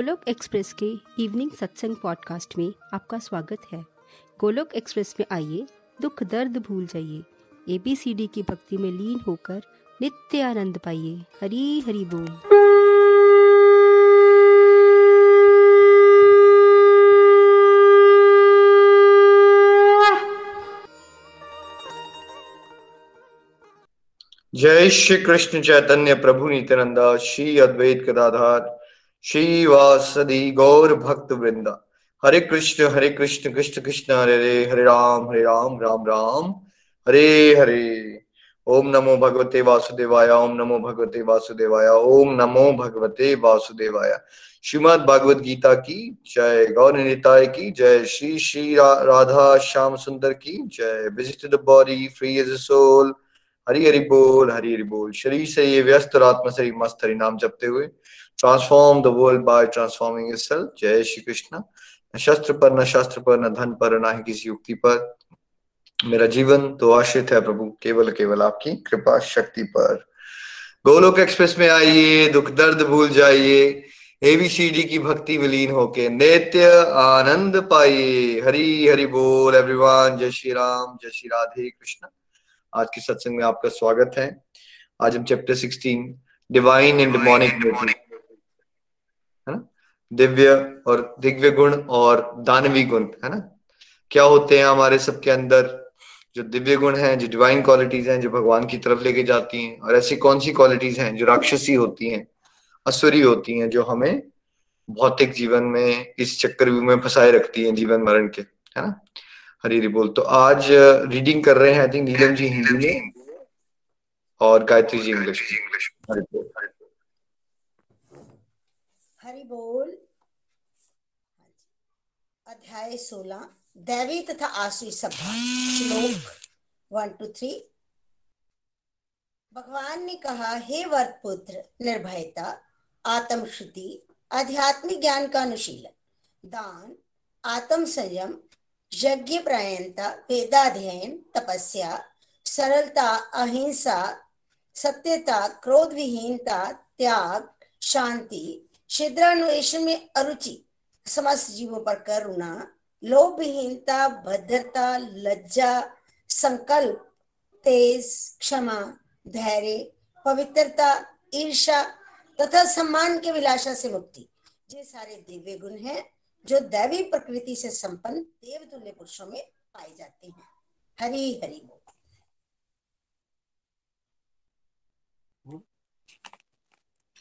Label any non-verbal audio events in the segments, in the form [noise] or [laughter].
Golok express के evening सत्संग podcast में आपका स्वागत है। गोलोक एक्सप्रेस में आइए, दुख दर्द भूल जाइए। एबीसीडी की भक्ति में लीन होकर नित्य आनंद पाइए। हरी हरी बोल। जय श्री कृष्ण चैतन्य प्रभु नित्यानंदा, श्री अद्वैत गदाधार। श्री वासदी गौर भक्त वृंदा। हरे कृष्ण हरे कृष्ण कृष्ण कृष्ण हरे हरे हरे राम हरे राम राम राम हरे हरे। ओम नमो भगवते वासुदेवाय ओम नमो भगवते वासुदेवाय ओम नमो भगवते वासुदेवाय। श्रीमद भागवत गीता की जय गौर निताय की जय श्री श्री रा, राधा श्याम सुंदर की जय। Visit the body free age soul Hari Hari बोल हरि हरि बोल। शरीर से ये व्यस्त और आत्मा से मस्त हरि नाम जपते हुए transform the world by transforming self जय श्री कृष्ण न शस्त्र पर न शास्त्र पर न धन पर न ही किसी युक्ति पर मेरा जीवन तो आश्रित है प्रभु केवल केवल आपकी कृपा शक्ति पर गोलोक एक्सप्रेस में आइए दुख दर्द भूल जाइए एबीसीडी की भक्ति विलीन होके नित्य आनंद पाइए हरि हरि बोल एवरीवन जय श्री राम जय श्री राधे कृष्ण आज के सत्संग में आपका स्वागत है आज हम चैप्टर सिक्सटीन डिवाइन एंड ना दिव्य और दिव्य गुण और दानवी गुण, है ना? क्या होते हैं हमारे सबके अंदर जो दिव्य गुण हैं, जो डिवाइन क्वालिटीज हैं, जो भगवान की तरफ़ लेके जाती हैं, और ऐसी कौन सी क्वालिटीज हैं जो राक्षसी होती हैं, असुरी होती हैं, जो हमें भौतिक जीवन में, इस चक्रव्यूह में फंसाए रखती हैं जीवन मरण के, है ना? हरी हरी बोल। तो आज रीडिंग कर रहे हैं आई थिंक नीलम जी हिंदी में और गायत्री जी इंग्लिश इंग्लिश हरी बोल। हरि बोल। अध्याय सोलह, दैवी तथा आसुरी सभा, श्लोक वन टू थ्री भगवान ने कहा, हे वर्त पुत्र निर्भयता, आत्मश्रुति, आध्यात्मिक ज्ञान का अनुशीलन, दान, आत्म संयम, यज्ञ प्रायणता, वेदाध्ययन, तपस्या, सरलता, अहिंसा, सत्यता, क्रोध विहीनता, त्याग, शांति छिद्रान्वेषण में अरुचि। समस्त जीवों पर करुणा लोभ विहीनता भद्रता लज्जा संकल्प तेज क्षमा धैर्य पवित्रता ईर्षा तथा सम्मान के विलासा से मुक्ति। ये सारे दिव्य गुण हैं जो दैवी प्रकृति से संपन्न देवतुल्य पुरुषों में पाए जाते हैं। हरी हरि बोल।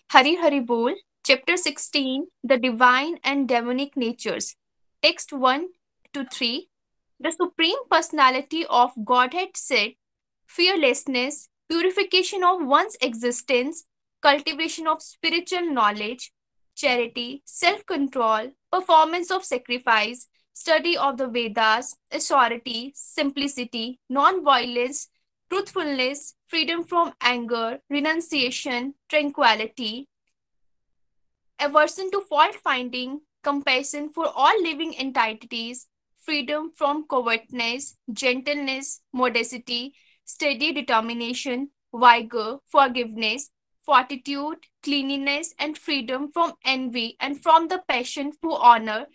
Hari Hari Bol, Chapter 16 The Divine and Demonic Natures. Text 1 to 3. The Supreme Personality of Godhead said, Fearlessness, purification of one's existence, cultivation of spiritual knowledge, charity, self control, performance of sacrifice, study of the Vedas, authority, simplicity, non violence, truthfulness, freedom from anger, renunciation, tranquility, aversion to fault finding, compassion for all living entities, freedom from covetousness, gentleness, modesty, steady determination, vigor, forgiveness, fortitude, cleanliness, and freedom from envy and from the passion for honor.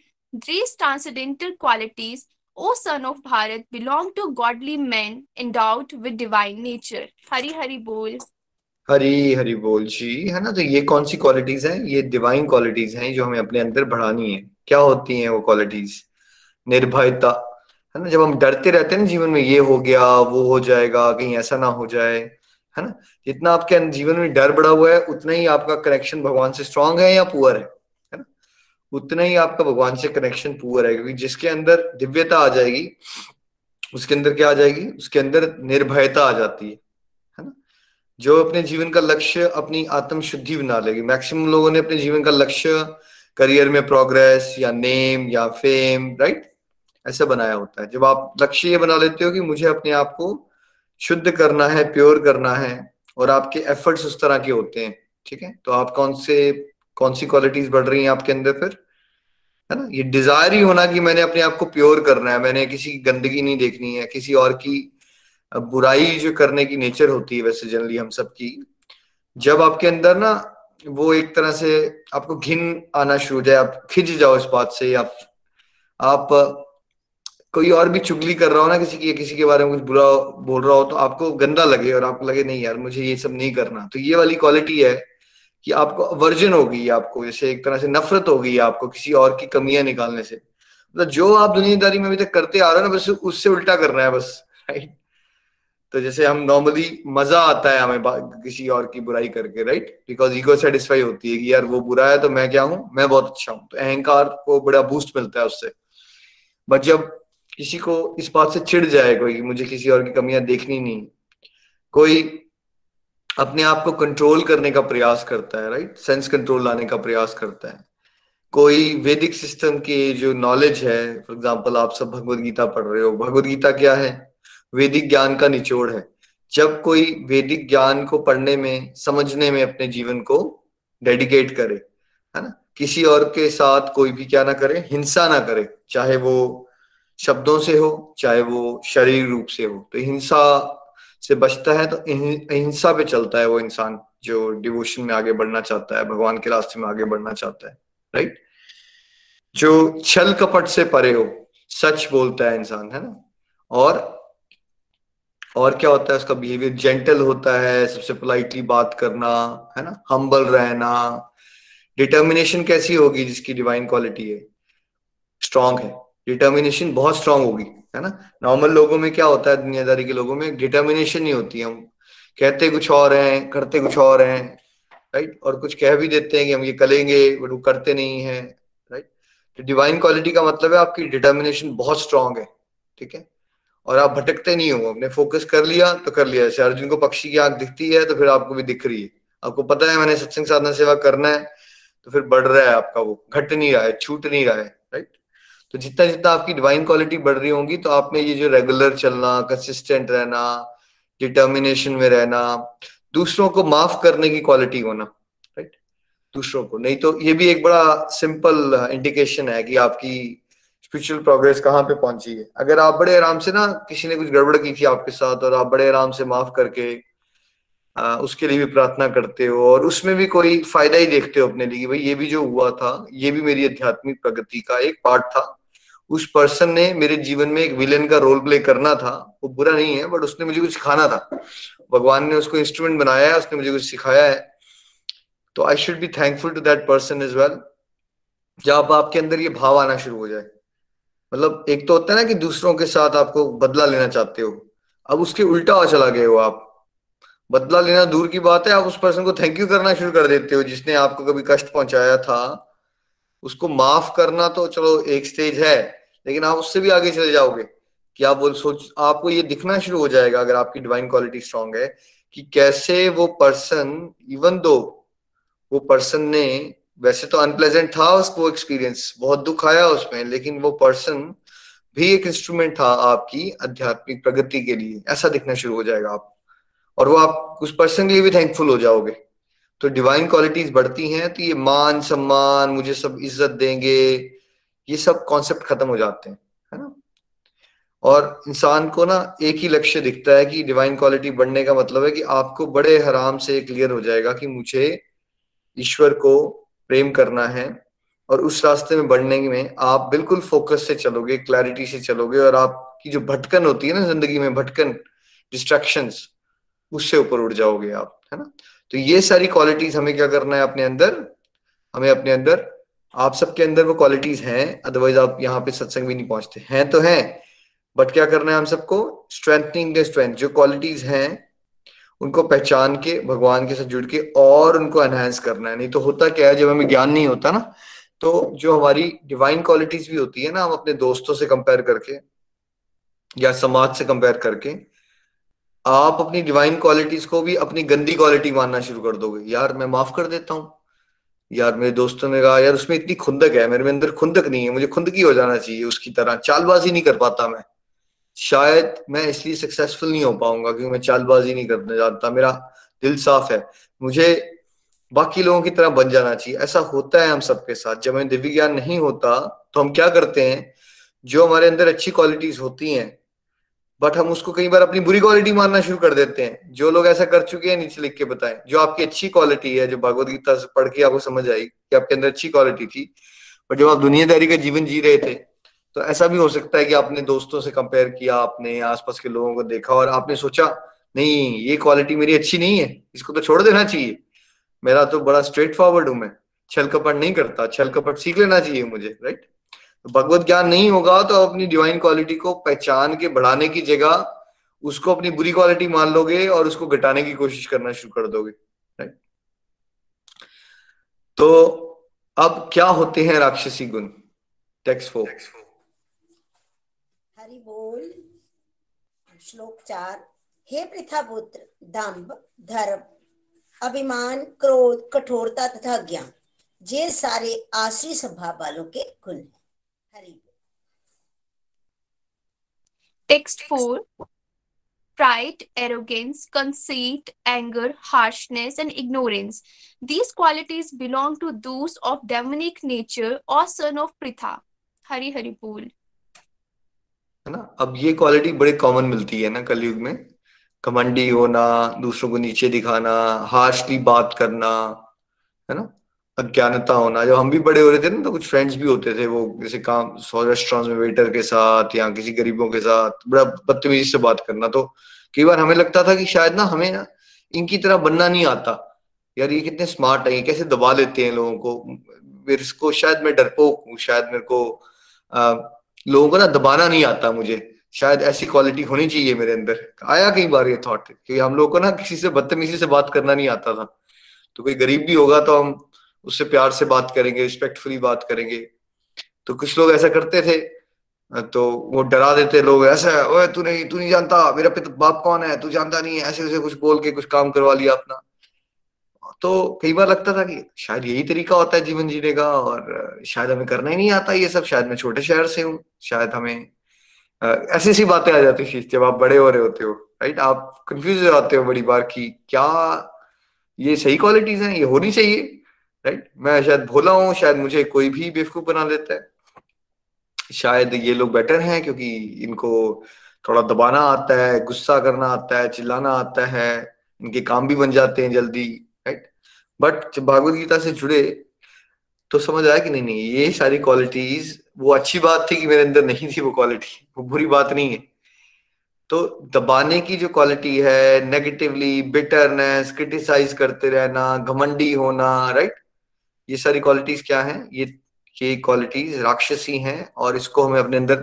These transcendental qualities, O son of Bharat, belong to godly men endowed with divine nature. Hari Hari Bol. Hari हरी बोल जी, है ना? तो ये कौन सी qualities हैं? ये divine qualities हैं जो हमें अपने अंदर बढ़ानी है। क्या होती हैं वो क्वालिटीज निर्भयता, है ना? जब हम डरते रहते हैं ना जीवन में, ये हो गया, वो हो जाएगा, कहीं ऐसा ना हो जाए, है ना? जितना आपके जीवन में डर बढ़ा हुआ है, उतना ही आपका कनेक्शन भगवान से स्ट्रांग है या पुअर है है ना? उतना ही आपका भगवान से कनेक्शन पुअर है, क्योंकि जिसके अंदर दिव्यता आ जाएगी, उसके अंदर क्या आ जाएगी? उसके अंदर निर्भयता आ जाती है। जो अपने जीवन का लक्ष्य अपनी आत्म शुद्धि बना लेगी। मैक्सिमम लोगों ने अपने जीवन का लक्ष्य करियर में प्रोग्रेस या नेम या फेम राइट ऐसा बनाया होता है। जब आप लक्ष्य ये बना लेते हो कि मुझे अपने आप को शुद्ध करना है प्योर करना है और आपके एफर्ट्स उस तरह के होते हैं, ठीक है? तो आप कौन से, कौन सी क्वालिटीज बढ़ रही हैं आपके अंदर फिर? है ना? ये डिज़ायर ही होना कि मैंने अपने आप को प्योर करना है, मैंने किसी की गंदगी नहीं देखनी है, किसी और की बुराई जो करने की नेचर होती है वैसे जनरली हम सब की जब आपके अंदर ना वो एक तरह से आपको घिन आना शुरू हो जाए, आप खिंच जाओ इस बात से, आप आप कोई और भी चुगली कर रहा हो ना किसी की, किसी के बारे में कुछ बुरा बोल रहा हो तो आपको गंदा लगे और आपको लगे, नहीं यार, मुझे ये सब नहीं करना। तो ये वाली क्वालिटी है कि आपको वर्जन होगी आपको, जैसे एक तरह से नफरत होगी आपको किसी और की कमियाँ निकालने से। मतलब तो जो आप दुनियादारी में अभी तक करते आ रहे हो ना, बस उससे उल्टा करना है बस राइट तो जैसे हम नॉर्मली मज़ा आता है हमें किसी और की बुराई करके राइट बिकॉज़ ईगो सेटिस्फाई होती है कि यार वो बुरा है तो मैं क्या हूँ? मैं बहुत अच्छा हूँ। तो अहंकार को बड़ा बूस्ट मिलता है उससे। बट जब किसी को इस बात से चिढ़ जाए कोई मुझे किसी और की कमियाँ देखनी नहीं, कोई अपने आप को कंट्रोल करने का प्रयास करता है राइट सेंस कंट्रोल लाने का प्रयास करता है। कोई वैदिक सिस्टम की जो नॉलेज है फॉर एग्ज़ाम्पल आप सब भगवत गीता पढ़ रहे हो। भगवत गीता क्या है? वैदिक ज्ञान का निचोड़ है। जब कोई वैदिक ज्ञान को पढ़ने में, समझने में अपने जीवन को डेडिकेट करे, है ना? किसी और के साथ कोई भी क्या ना करे, हिंसा ना करे, चाहे वो शब्दों से हो, चाहे वो शरीर रूप से हो। तो हिंसा से बचता है तो अहिंसा पे चलता है वो इंसान जो डिवोशन में आगे बढ़ना चाहता है, भगवान के रास्ते में आगे बढ़ना चाहता है राइट जो छल कपट से परे हो, सच बोलता है इंसान, है ना? और और क्या होता है, उसका बिहेवियर जेंटल होता है, सबसे पोलाइटली बात करना, है ना? हम्बल रहना। डिटर्मिनेशन कैसी होगी जिसकी डिवाइन क्वालिटी है? स्ट्रांग है। डिटर्मिनेशन बहुत स्ट्रांग होगी, है ना? नॉर्मल लोगों में क्या होता है, दुनियादारी के लोगों में डिटर्मिनेशन नहीं होती। है हम कहते कुछ और हैं, करते कुछ और हैं राइट और कुछ कह भी देते हैं कि हम ये करेंगे, बट वो करते नहीं है राइट तो डिवाइन क्वालिटी का मतलब है आपकी डिटर्मिनेशन बहुत स्ट्रांग है, ठीक है? और आप भटकते नहीं हो, आपने फोकस कर लिया तो कर लिया। जैसे अर्जुन को पक्षी की आँख दिखती है तो फिर आपको भी दिख रही है। आपको पता है, मैंने सत्संग साधना सेवा करना है तो फिर बढ़ रहा है आपका वो। घट नहीं रहा है, छूट नहीं रहा है राइट तो जितना जितना आपकी डिवाइन क्वालिटी बढ़ रही होगी तो आप में ये जो रेगुलर चलना कंसिस्टेंट रहना डिटर्मिनेशन में रहना, दूसरों को माफ़ करने की क्वालिटी होना राइट दूसरों को। नहीं तो ये भी एक बड़ा सिंपल इंडिकेशन है कि आपकी स्पिरिचुअल प्रोग्रेस कहाँ पे पहुँची है? अगर आप बड़े आराम से ना किसी ने कुछ गड़बड़ की थी आपके साथ और आप बड़े आराम से माफ़ करके आ, उसके लिए भी प्रार्थना करते हो और उसमें भी कोई फ़ायदा ही देखते हो अपने लिए भाई ये भी जो हुआ था ये भी मेरी आध्यात्मिक प्रगति का एक पार्ट था। उस पर्सन ने मेरे जीवन में एक विलेन का रोल प्ले करना था। वो बुरा नहीं है बट उसने मुझे कुछ सिखाना था। भगवान ने उसको इंस्ट्रूमेंट बनाया है उसने मुझे कुछ सिखाया है। तो I should be thankful to that person is well जब आपके अंदर ये भाव आना शुरू हो जाए। मतलब एक तो होता है ना कि दूसरों के साथ आपको बदला लेना चाहते हो। अब उसके उल्टा चला गए हो आप। बदला लेना दूर की बात है, आप उस पर्सन को थैंक यू करना शुरू कर देते हो, जिसने आपको कभी कष्ट पहुँचाया था। उसको माफ़ करना तो चलो एक स्टेज है, लेकिन आप उससे भी आगे चले जाओगे कि आप बोल सोच, आपको ये दिखना शुरू हो जाएगा अगर आपकी डिवाइन क्वालिटी स्ट्रांग है कि कैसे वो पर्सन इवन दो वो पर्सन ने वैसे तो अनप्लेजेंट था उसको एक्सपीरियंस बहुत दुख आया उसमें, लेकिन वो पर्सन भी एक इंस्ट्रूमेंट था आपकी आध्यात्मिक प्रगति के लिए। ऐसा दिखना शुरू हो जाएगा आप। और वो आप उस पर्सन के लिए भी थैंकफुल हो जाओगे। तो डिवाइन क्वालिटीज बढ़ती हैं तो ये मान, सम्मान, मुझे सब इज़्ज़त देंगे, ये सब कॉन्सेप्ट खत्म हो जाते हैं, है ना? और इंसान को ना एक ही लक्ष्य दिखता है कि डिवाइन क्वालिटी बढ़ने का मतलब है कि आपको बड़े हराम से क्लियर हो जाएगा कि मुझे ईश्वर को प्रेम करना है और उस रास्ते में बढ़ने में आप बिल्कुल फोकस से चलोगे क्लैरिटी से चलोगे और आपकी जो भटकन होती है ना ज़िंदगी में, भटकन डिस्ट्रैक्शंस उससे ऊपर उड़ जाओगे आप, है ना? तो ये सारी क्वालिटीज हमें क्या करना है अपने अंदर? हमें अपने अंदर, आप सबके अंदर वो क्वालिटीज हैं अदरवाइज़ आप यहाँ पे सत्संग भी नहीं पहुँचते। हैं तो हैं बट क्या करना है हम सबको? स्ट्रेंथनिंग द स्ट्रेंथ जो क्वालिटीज हैं उनको पहचान के, भगवान के साथ जुड़ के और उनको एनहेंस करना है। नहीं तो होता क्या है, जब हमें ज्ञान नहीं होता ना तो जो हमारी डिवाइन क्वालिटीज भी होती है ना, हम अपने दोस्तों से कंपेयर करके या समाज से कंपेयर करके, आप अपनी डिवाइन क्वालिटीज को भी अपनी गंदी क्वालिटी मानना शुरू कर दोगे। यार, मैं माफ़ कर देता हूँ। यार, मेरे दोस्तों ने कहा, यार, उसमें इतनी खुंदक है, मेरे में अंदर खुंदक नहीं है, मुझे खुंदकी हो जाना चाहिए, उसकी तरह चालबाजी नहीं कर पाता मैं। शायद मैं इसलिए सक्सेसफुल नहीं हो पाऊँगा क्योंकि मैं चालबाजी नहीं करना जानता। मेरा दिल साफ़ है। मुझे बाकी लोगों की तरह बन जाना चाहिए। ऐसा होता है हम सबके साथ। जब हमें दिव्य ज्ञान नहीं होता तो हम क्या करते हैं? जो हमारे अंदर अच्छी क्वालिटीज होती हैं बट हम उसको कई बार अपनी बुरी क्वालिटी मानना शुरू कर देते हैं। जो लोग ऐसा कर चुके हैं, नीचे लिख के बताएँ। जो आपकी अच्छी क्वालिटी है, जो भगवत गीता से पढ़ के आपको समझ आई कि आपके अंदर अच्छी क्वालिटी थी बट जब आप दुनियादारी का जीवन जी रहे थे तो ऐसा भी हो सकता है कि आपने दोस्तों से कंपेयर किया, आपने आसपास के लोगों को देखा और आपने सोचा, नहीं, ये क्वालिटी मेरी अच्छी नहीं है, इसको तो छोड़ देना चाहिए। मेरा तो बड़ा स्ट्रेट फॉरवर्ड हूँ मैं। छल कपट नहीं करता, छल कपट सीख लेना चाहिए मुझे राइट तो भगवत ज्ञान नहीं होगा तो अपनी डिवाइन क्वालिटी को पहचान के बढ़ाने की जगह उसको अपनी बुरी क्वालिटी मान लोगे और उसको घटाने की कोशिश करना शुरू कर दोगे राइट तो अब क्या होते हैं राक्षसी गुण? टेक्स्ट फोर हरि बोल श्लोक चार हे पृथा पुत्र दम्भ धर्म अभिमान क्रोध कठोरता तथा ज्ञान ये सारे आश्री स्वभाव वालों के गुण हैं Hari Text 4 Pride, arrogance, conceit, anger, harshness, and ignorance. These qualities belong to those of demonic nature or son of Pritha. Hari Hari Bol. है ना? अब ये क्वालिटी बड़े कॉमन मिलती है ना कलयुग में। कमंडी होना दूसरों को नीचे दिखाना हार्शली बात करना है ना? अज्ञानता होना। जब हम भी बड़े हो रहे थे ना तो कुछ फ्रेंड्स भी होते थे वो जैसे काम सौ रेस्टोरेंट में वेटर के साथ या किसी गरीबों के साथ बड़ा बदतमीजी से बात करना। तो कई बार हमें लगता था कि शायद ना हमें ना इनकी तरह बनना नहीं आता। यार ये कितने स्मार्ट है ये कैसे दबा लेते हैं लोगों को? मेरे को शायद मैं डरपोक हूँ शायद मेरे को आ, लोगों को ना दबाना नहीं आता मुझे। शायद ऐसी क्वालिटी होनी चाहिए मेरे अंदर। आया कई बार ये थॉट कि हम लोग को ना किसी से बदतमीजी से बात करना नहीं आता था। तो कोई गरीब भी होगा तो हम उससे प्यार से बात करेंगे रिस्पेक्टफुली बात करेंगे। तो कुछ लोग ऐसा करते थे तो वो डरा देते लोग, ऐसा ओए, तू नहीं तू नहीं जानता, मेरा पिता, बाप कौन है? तू जानता नहीं है। ऐसे ऐसे कुछ बोल के कुछ काम करवा लिया अपना। तो कई बार लगता था कि शायद यही तरीका होता है जीवन जीने का और शायद हमें करना ही नहीं आता ये सब। शायद मैं छोटे शहर से हूँ, शायद हमें ऐसी ऐसी बातें आ जाती थी जब आप बड़े हो रहे होते हो, राइट? आप कंफ्यूज हो जाते हो बड़ी बार की क्या ये सही क्वालिटीज हैं, ये होनी चाहिए, राइट? मैं शायद भोला हूँ, शायद मुझे कोई भी बेवकूफ़ बना देता है। शायद ये लोग बेटर हैं क्योंकि इनको थोड़ा दबाना आता है, गुस्सा करना आता है, चिल्लाना आता है, इनके काम भी बन जाते हैं जल्दी। बट जब भागवत गीता से जुड़े तो समझ आया कि नहीं नहीं, ये सारी क्वालिटीज वो अच्छी बात थी कि मेरे अंदर नहीं थी वो क्वालिटी वो बुरी बात नहीं है। तो दबाने की जो क्वालिटी है नेगेटिवली बिटरनेस क्रिटिसाइज करते रहना, घमंडी होना राइट ये सारी क्वालिटीज क्या है? ये ये क्वालिटीज राक्षसी हैं और इसको हमें अपने अंदर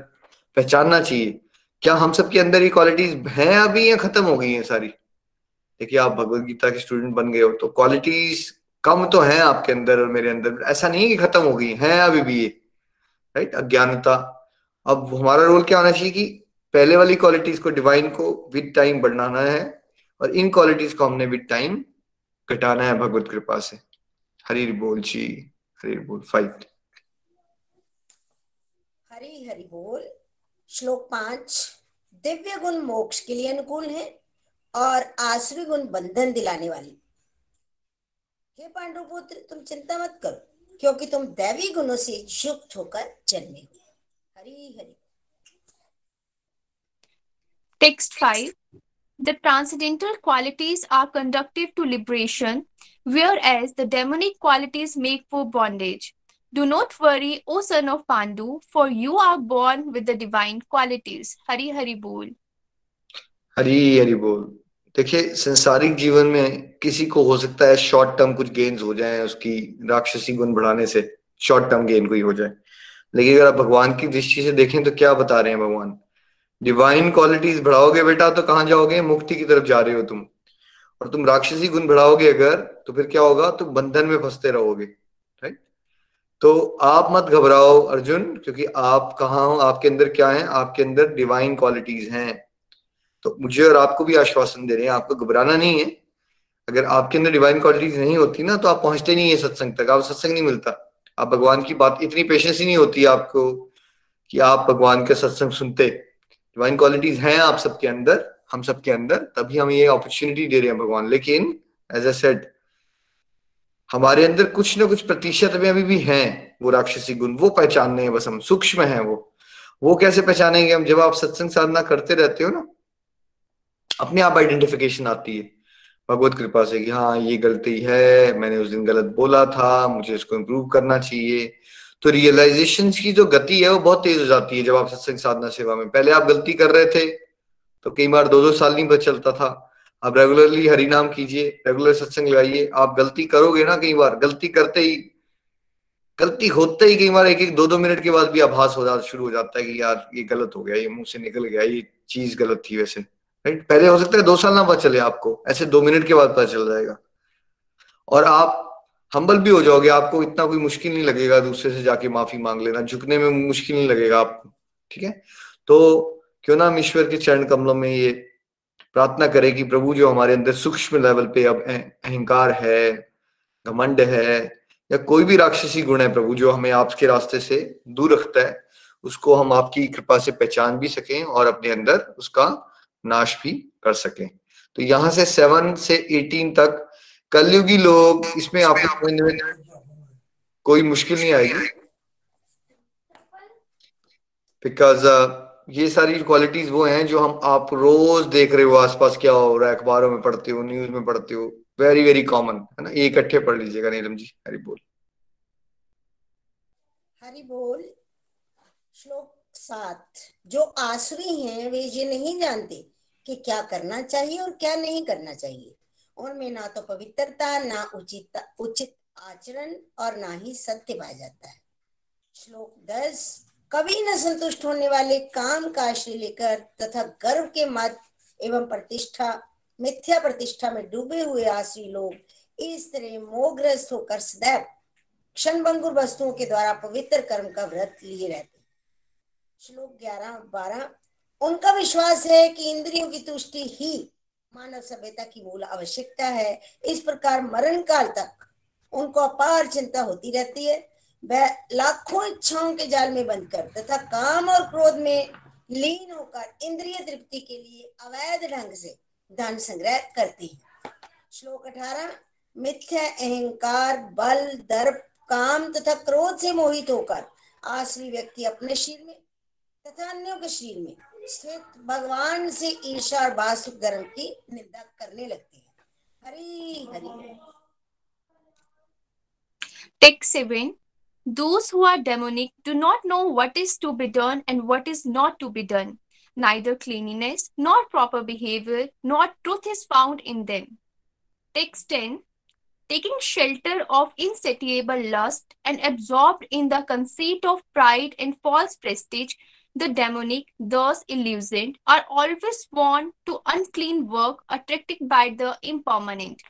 पहचानना चाहिए। क्या हम सबके अंदर ये क्वालिटीज हैं अभी या खत्म हो गई हैं सारी? देखिए आप भगवत गीता के स्टूडेंट बन गए हो तो क्वालिटीज कम तो हैं आपके अंदर और मेरे अंदर। ऐसा नहीं कि खत्म हो गई, हैं अभी भी ये। राइट अज्ञानता। अब हमारा रोल क्या होना चाहिए कि पहले वाली क्वालिटीज को डिवाइन को विद टाइम बढ़ाना है और इन क्वालिटीज को हमने विद टाइम घटाना है भगवत कृपा से। हरी बोल जी, हरी बोल फाइव हरी हरि बोल। श्लोक पाँच, दिव्य गुण मोक्ष के लिए अनुकूल है। और आश्री गुण बंधन दिलाने वाली। हे पांडव तुम चिंता मत करो क्योंकि तुम दैवी गुणों से युक्त होकर जन्मे हो। Hari Hari. Text five the transcendental qualities are conducive to liberation whereas the demonic qualities make for bondage do not worry O son of Pandu for you are born with the divine qualities Hari Hari बोल हरी हरी बोल देखिए, संसारिक जीवन में किसी को हो सकता है शॉर्ट टर्म कुछ गेन्स हो जाए, उसकी राक्षसी गुण बढ़ाने से शॉर्ट टर्म गेन कोई हो जाए। लेकिन अगर आप भगवान की दृष्टि से देखें तो क्या बता रहे हैं भगवान? डिवाइन क्वालिटीज बढ़ाओगे बेटा तो कहाँ जाओगे? मुक्ति की तरफ़ जा रहे हो तुम। और तुम राक्षसी गुण बढ़ाओगे अगर तो फिर क्या होगा? तुम बंधन में फंसते रहोगे राइट तो आप मत घबराओ अर्जुन, क्योंकि आप कहा हो? आपके अंदर क्या है? आपके अंदर डिवाइन क्वालिटीज हैं। तो मुझे और आपको भी आश्वासन दे रहे हैं, आपको घबराना नहीं है। अगर आपके अंदर डिवाइन क्वालिटीज नहीं होती ना तो आप पहुँचते नहीं है सत्संग तक आप सत्संग नहीं मिलता। आप भगवान की बात, इतनी पेशेंस ही नहीं होती आपको कि आप भगवान का सत्संग सुनते। डिवाइन क्वालिटीज हैं आप सबके अंदर, हम सबके अंदर, तभी हम ये अपॉर्चुनिटी दे रहे हैं भगवान। लेकिन एज ए सेट हमारे अंदर कुछ ना कुछ प्रतिशत में अभी भी हैं वो राक्षसी गुण, वो पहचानने हैं बस हम, सूक्ष्म हैं वो। वो कैसे पहचानेंगे हम? जब आप सत्संग साधना करते रहते हो ना अपने आप आइडेंटिफिकेशन आती है। भगवत कृपा से कि हाँ ये गलती है, मैंने उस दिन गलत बोला था, मुझे इसको इम्प्रूव करना चाहिए। तो रियलाइजेशन की जो गति है, वो बहुत तेज हो जाती है जब आप सत्संग साधना सेवा में। पहले आप गलती कर रहे थे तो कई बार दो दो साल नहीं पता चलता था। आप रेगुलरली हरि नाम कीजिए रेगुलर सत्संग लगाइए। आप गलती करोगे ना कई बार, गलती करते ही, गलती होते ही कई बार एक एक दो दो मिनट के बाद भी आभास हो जाता शुरू हो जाता है कि यार, ये गलत हो गया, ये मुँह से निकल गया, ये चीज़ गलत थी वैसे। राइट? पहले हो सकता है दो साल ना पता चले आपको, ऐसे दो मिनट के बाद पता चल जाएगा। और आप हम्बल भी हो जाओगे, आपको इतना कोई मुश्किल नहीं लगेगा दूसरे से जाके माफ़ी मांग लेना, झुकने में मुश्किल नहीं लगेगा आपको, ठीक है? तो क्यों ना हम ईश्वर के चरण कमलों में ये प्रार्थना करें कि प्रभु जो हमारे अंदर सूक्ष्म लेवल पे अब अहंकार है, घमंड है, या कोई भी राक्षसी गुण है प्रभु, जो हमें आपके रास्ते से दूर रखता है, उसको हम आपकी कृपा से पहचान भी सकें और अपने अंदर उसका नाश भी कर सके। तो यहाँ से सेवन से एटीन तक कलयुगी लोग इसमें आपको कोई मुश्किल नहीं आएगी। बिकॉज़ uh, ये सारी क्वालिटीज वो हैं जो हम आप रोज देख रहे हो आसपास क्या हो रहा है अखबारों में पढ़ते हो न्यूज़ में पढ़ते हो। वेरी वेरी कॉमन है ना? ये इकट्ठे पढ़ लीजिएगा नीलम जी। हरी बोल। हरी बोल। श्लोक सात। जो आसुरी हैं वे ये नहीं जानते कि क्या करना चाहिए और क्या नहीं करना चाहिए। उनमें ना तो पवित्रता, ना उचित उचित आचरण और ना ही सत्य पाया जाता है। श्लोक दस, कभी न संतुष्ट होने वाले काम का आश्रय लेकर तथा गर्व के मत एवं प्रतिष्ठा, मिथ्या प्रतिष्ठा में डूबे हुए आश्री लोग इस तरह मोहग्रस्त होकर सदैव क्षण वस्तुओं के द्वारा पवित्र कर्म का व्रत लिए रहते श्लोक ग्यारह, बारह उनका विश्वास है कि इंद्रियों की तुष्टि ही मानव सभ्यता की मूल आवश्यकता है। इस प्रकार मरण काल तक उनको अपार चिंता होती रहती है। वह लाखों इच्छाओं के जाल में बंद कर तथा काम और क्रोध में लीन होकर इंद्रिय तृप्ति के लिए अवैध ढंग से धन संग्रह करती है। श्लोक अठारह, मिथ्या अहंकार, बल, दर्प, काम तथा क्रोध से मोहित होकर आश्री व्यक्ति अपने शरीर में तथा अन्यों के शरीर में स्थित भगवान से ईर्षा और वास्तु धर्म की निंदा करने लगती है हरी हरी Text 7 Those who are demonic do not know what is to be done and what is not to be done. Neither cleanliness nor proper behavior nor truth is found in them. Text 10 Taking shelter of insatiable lust and absorbed in the conceit of pride and false prestige, the demonic, thus illusioned, are always born to unclean work attracted by the impermanent.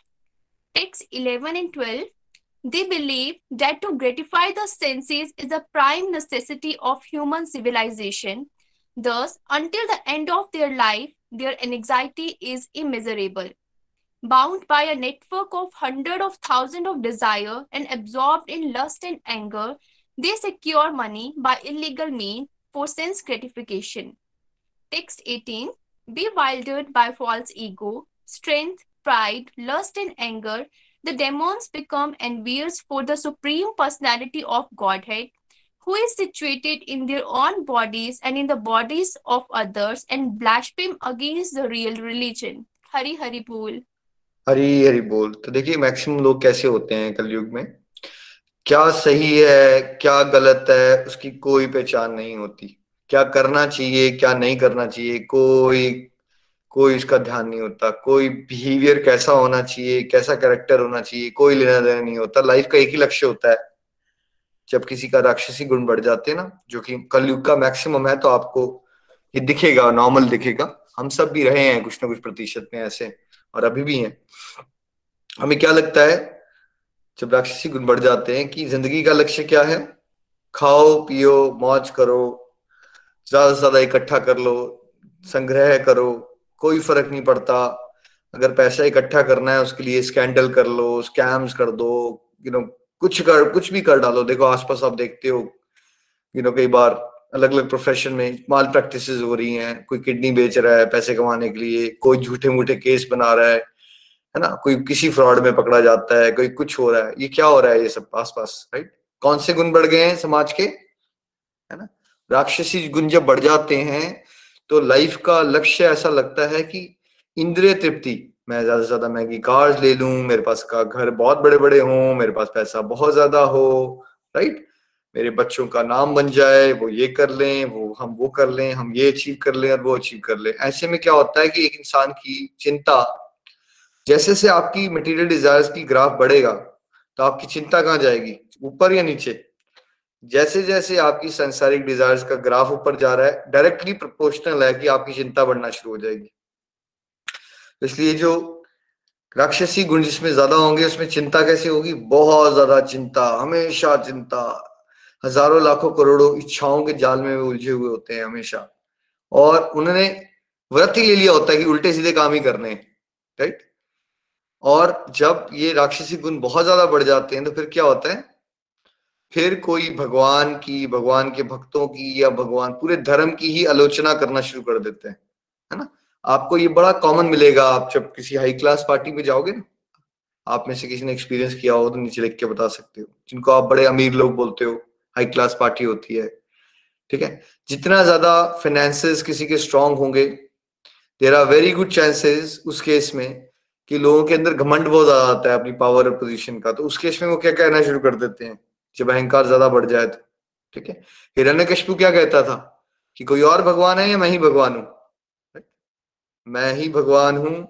Text 11 and 12 they believe that to gratify the senses is a prime necessity of human civilization. Thus, until the end of their life, their anxiety is immeasurable. Bound by a network of hundreds of thousands of desire and absorbed in lust and anger, they secure money by illegal means for sense gratification. Text 18 Bewildered by false ego, strength, pride, lust, and anger, the demons become envious for the Supreme Personality of Godhead, who is situated in their own bodies and in the bodies of others, and blaspheme against the real religion. Hari Hari Bol. Hari हरी बोल तो देखिए maximum लोग कैसे होते हैं कलयुग में क्या सही है, क्या गलत है, उसकी कोई पहचान नहीं होती। क्या करना चाहिए, क्या नहीं करना चाहिए, कोई कोई इसका ध्यान नहीं होता। कोई बिहेवियर कैसा होना चाहिए, कैसा कैरेक्टर होना चाहिए, कोई लेना देना नहीं होता। लाइफ का एक ही लक्ष्य होता है। जब किसी का राक्षसी गुण बढ़ जाते हैं ना, जो कि कलयुग का मैक्सिमम है तो आपको ये दिखेगा नॉर्मल दिखेगा। हम सब भी रहे हैं कुछ ना कुछ प्रतिशत में ऐसे, और अभी भी हैं। हमें क्या लगता है जब राक्षसी गुण बढ़ जाते हैं कि ज़िंदगी का लक्ष्य क्या है? खाओ, पियो, मौज करो, ज़्यादा से ज़्यादा इकट्ठा कर लो, संग्रह करो, कोई फ़र्क नहीं पड़ता। अगर पैसा इकट्ठा करना है, उसके लिए स्कैंडल कर लो स्कैम्स कर दो यू नो कुछ कर, कुछ भी कर डालो। देखो, आसपास आप देखते हो यू नो कई बार अलग अलग प्रोफेशन में माल प्रैक्टिस हो रही हैं, कोई किडनी बेच रहा है पैसे कमाने के लिए, कोई झूठे मूठे केस बना रहा है। है ना? कोई किसी फ्रॉड में पकड़ा जाता है, कोई कुछ हो रहा है, ये क्या हो रहा है ये सब आस पास राइट कौन से गुण बढ़ गए हैं समाज के? है ना? राक्षसी गुण जब बढ़ जाते हैं तो लाइफ का लक्ष्य ऐसा लगता है कि इंद्रिय तृप्ति। मैं ज़्यादा से ज़्यादा महँगी कार्स ले लूँ, मेरे पास का घर बहुत बड़े बड़े हों, मेरे पास पैसा बहुत ज़्यादा हो राइट मेरे बच्चों का नाम बन जाए, वो ये कर लें, वो हम वो कर लें, हम ये अचीव कर लें और वो अचीव कर लें। ऐसे में क्या होता है कि एक इंसान की चिंता जैसे से आपकी मटेरियल डिजायर्स की ग्राफ बढ़ेगा तो आपकी चिंता कहाँ जाएगी? ऊपर या नीचे? जैसे जैसे आपकी संसारिक डिजायर्स का ग्राफ ऊपर जा रहा है डायरेक्टली प्रोपोर्शनल है कि आपकी चिंता बढ़ना शुरू हो जाएगी। इसलिए जो राक्षसी गुण जिसमें ज़्यादा होंगे, उसमें चिंता कैसे होगी? बहुत ज़्यादा चिंता, हमेशा चिंता। हज़ारों लाखों करोड़ों इच्छाओं के जाल में उलझे हुए होते हैं हमेशा। और उन्होंने व्रत ही ले लिया होता है कि उल्टे सीधे काम ही करने राइट और जब ये राक्षसी गुण बहुत ज़्यादा बढ़ जाते हैं तो फिर क्या होता है? फिर कोई भगवान की, भगवान के भक्तों की या भगवान पूरे धर्म की ही आलोचना करना शुरू कर देते हैं, है ना? आपको ये बड़ा कॉमन मिलेगा, आप जब किसी हाई क्लास पार्टी में जाओगे ना, आप में से किसी ने एक्सपीरियंस किया हो तो नीचे लिख के बता सकते हो, जिनको आप बड़े अमीर लोग बोलते हो हाई क्लास पार्टी होती है, ठीक है? जितना ज़्यादा फाइनेंसेस किसी के स्ट्रांग होंगे there are very good chances उस केस में कि लोगों के अंदर घमंड बहुत ज़्यादा आता है अपनी पावर और पोजीशन का। तो उस केस में वो क्या कहना शुरू कर देते हैं? जब अहंकार ज़्यादा बढ़ जाए तो ठीक है? हिरण्य क्या कहता था? कि कोई और भगवान है या मैं ही भगवान हूँ? मैं ही भगवान हूँ,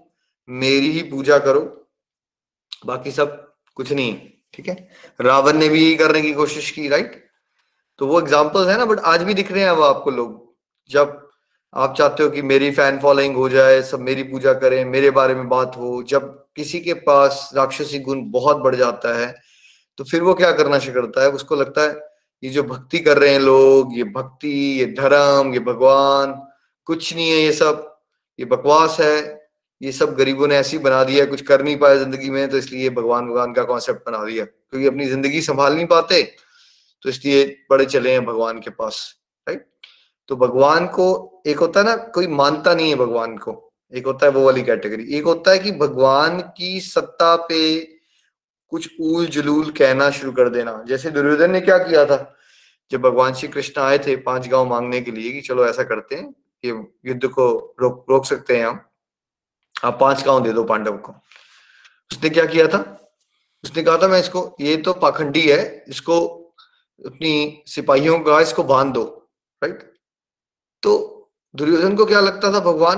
मेरी ही पूजा करो। बाकी सब कुछ नहीं ठीक है? रावण ने भी यही करने की कोशिश की राइट तो वो एग्जाम्पल्स है ना बट आज भी दिख रहे हैं वो आपको लोग। जब आप चाहते हो कि मेरी फ़ैन फॉलोइंग हो जाए, सब मेरी पूजा करें, मेरे बारे में बात हो, जब किसी के पास राक्षसी गुण बहुत बढ़ जाता है तो फिर वो क्या करना शुरू करता है? उसको लगता है, ये जो भक्ति कर रहे हैं लोग, ये भक्ति, ये धर्म, ये भगवान, कुछ नहीं है ये सब। ये बकवास है, ये सब गरीबों ने ऐसी बना दिया कुछ कर नहीं पाया ज़िंदगी में तो इसलिए भगवान भगवान का कॉन्सेप्ट बना दिया। क्योंकि अपनी ज़िंदगी संभाल नहीं पाते तो इसलिए बड़े चले हैं भगवान के पास राइट तो भगवान को एक होता है ना, कोई मानता नहीं है भगवान को। एक होता है वो वाली कैटेगरी एक होता है कि भगवान की सत्ता पे कुछ ऊल जुलूल कहना शुरू कर देना। जैसे दुर्योधन ने क्या किया था? जब भगवान श्री कृष्ण आए थे पाँच गाँव मांगने के लिए कि चलो ऐसा करते हैं कि युद्ध को रोक रोक सकते हैं हम। आप पाँच गाँव दे दो पांडव को। उसने क्या किया था? उसने कहा था, मैं इसको, ये तो पाखंडी है, इसको अपनी सिपाहियों का, इसको बाँध दो। राइट तो दुर्योधन को क्या लगता था भगवान?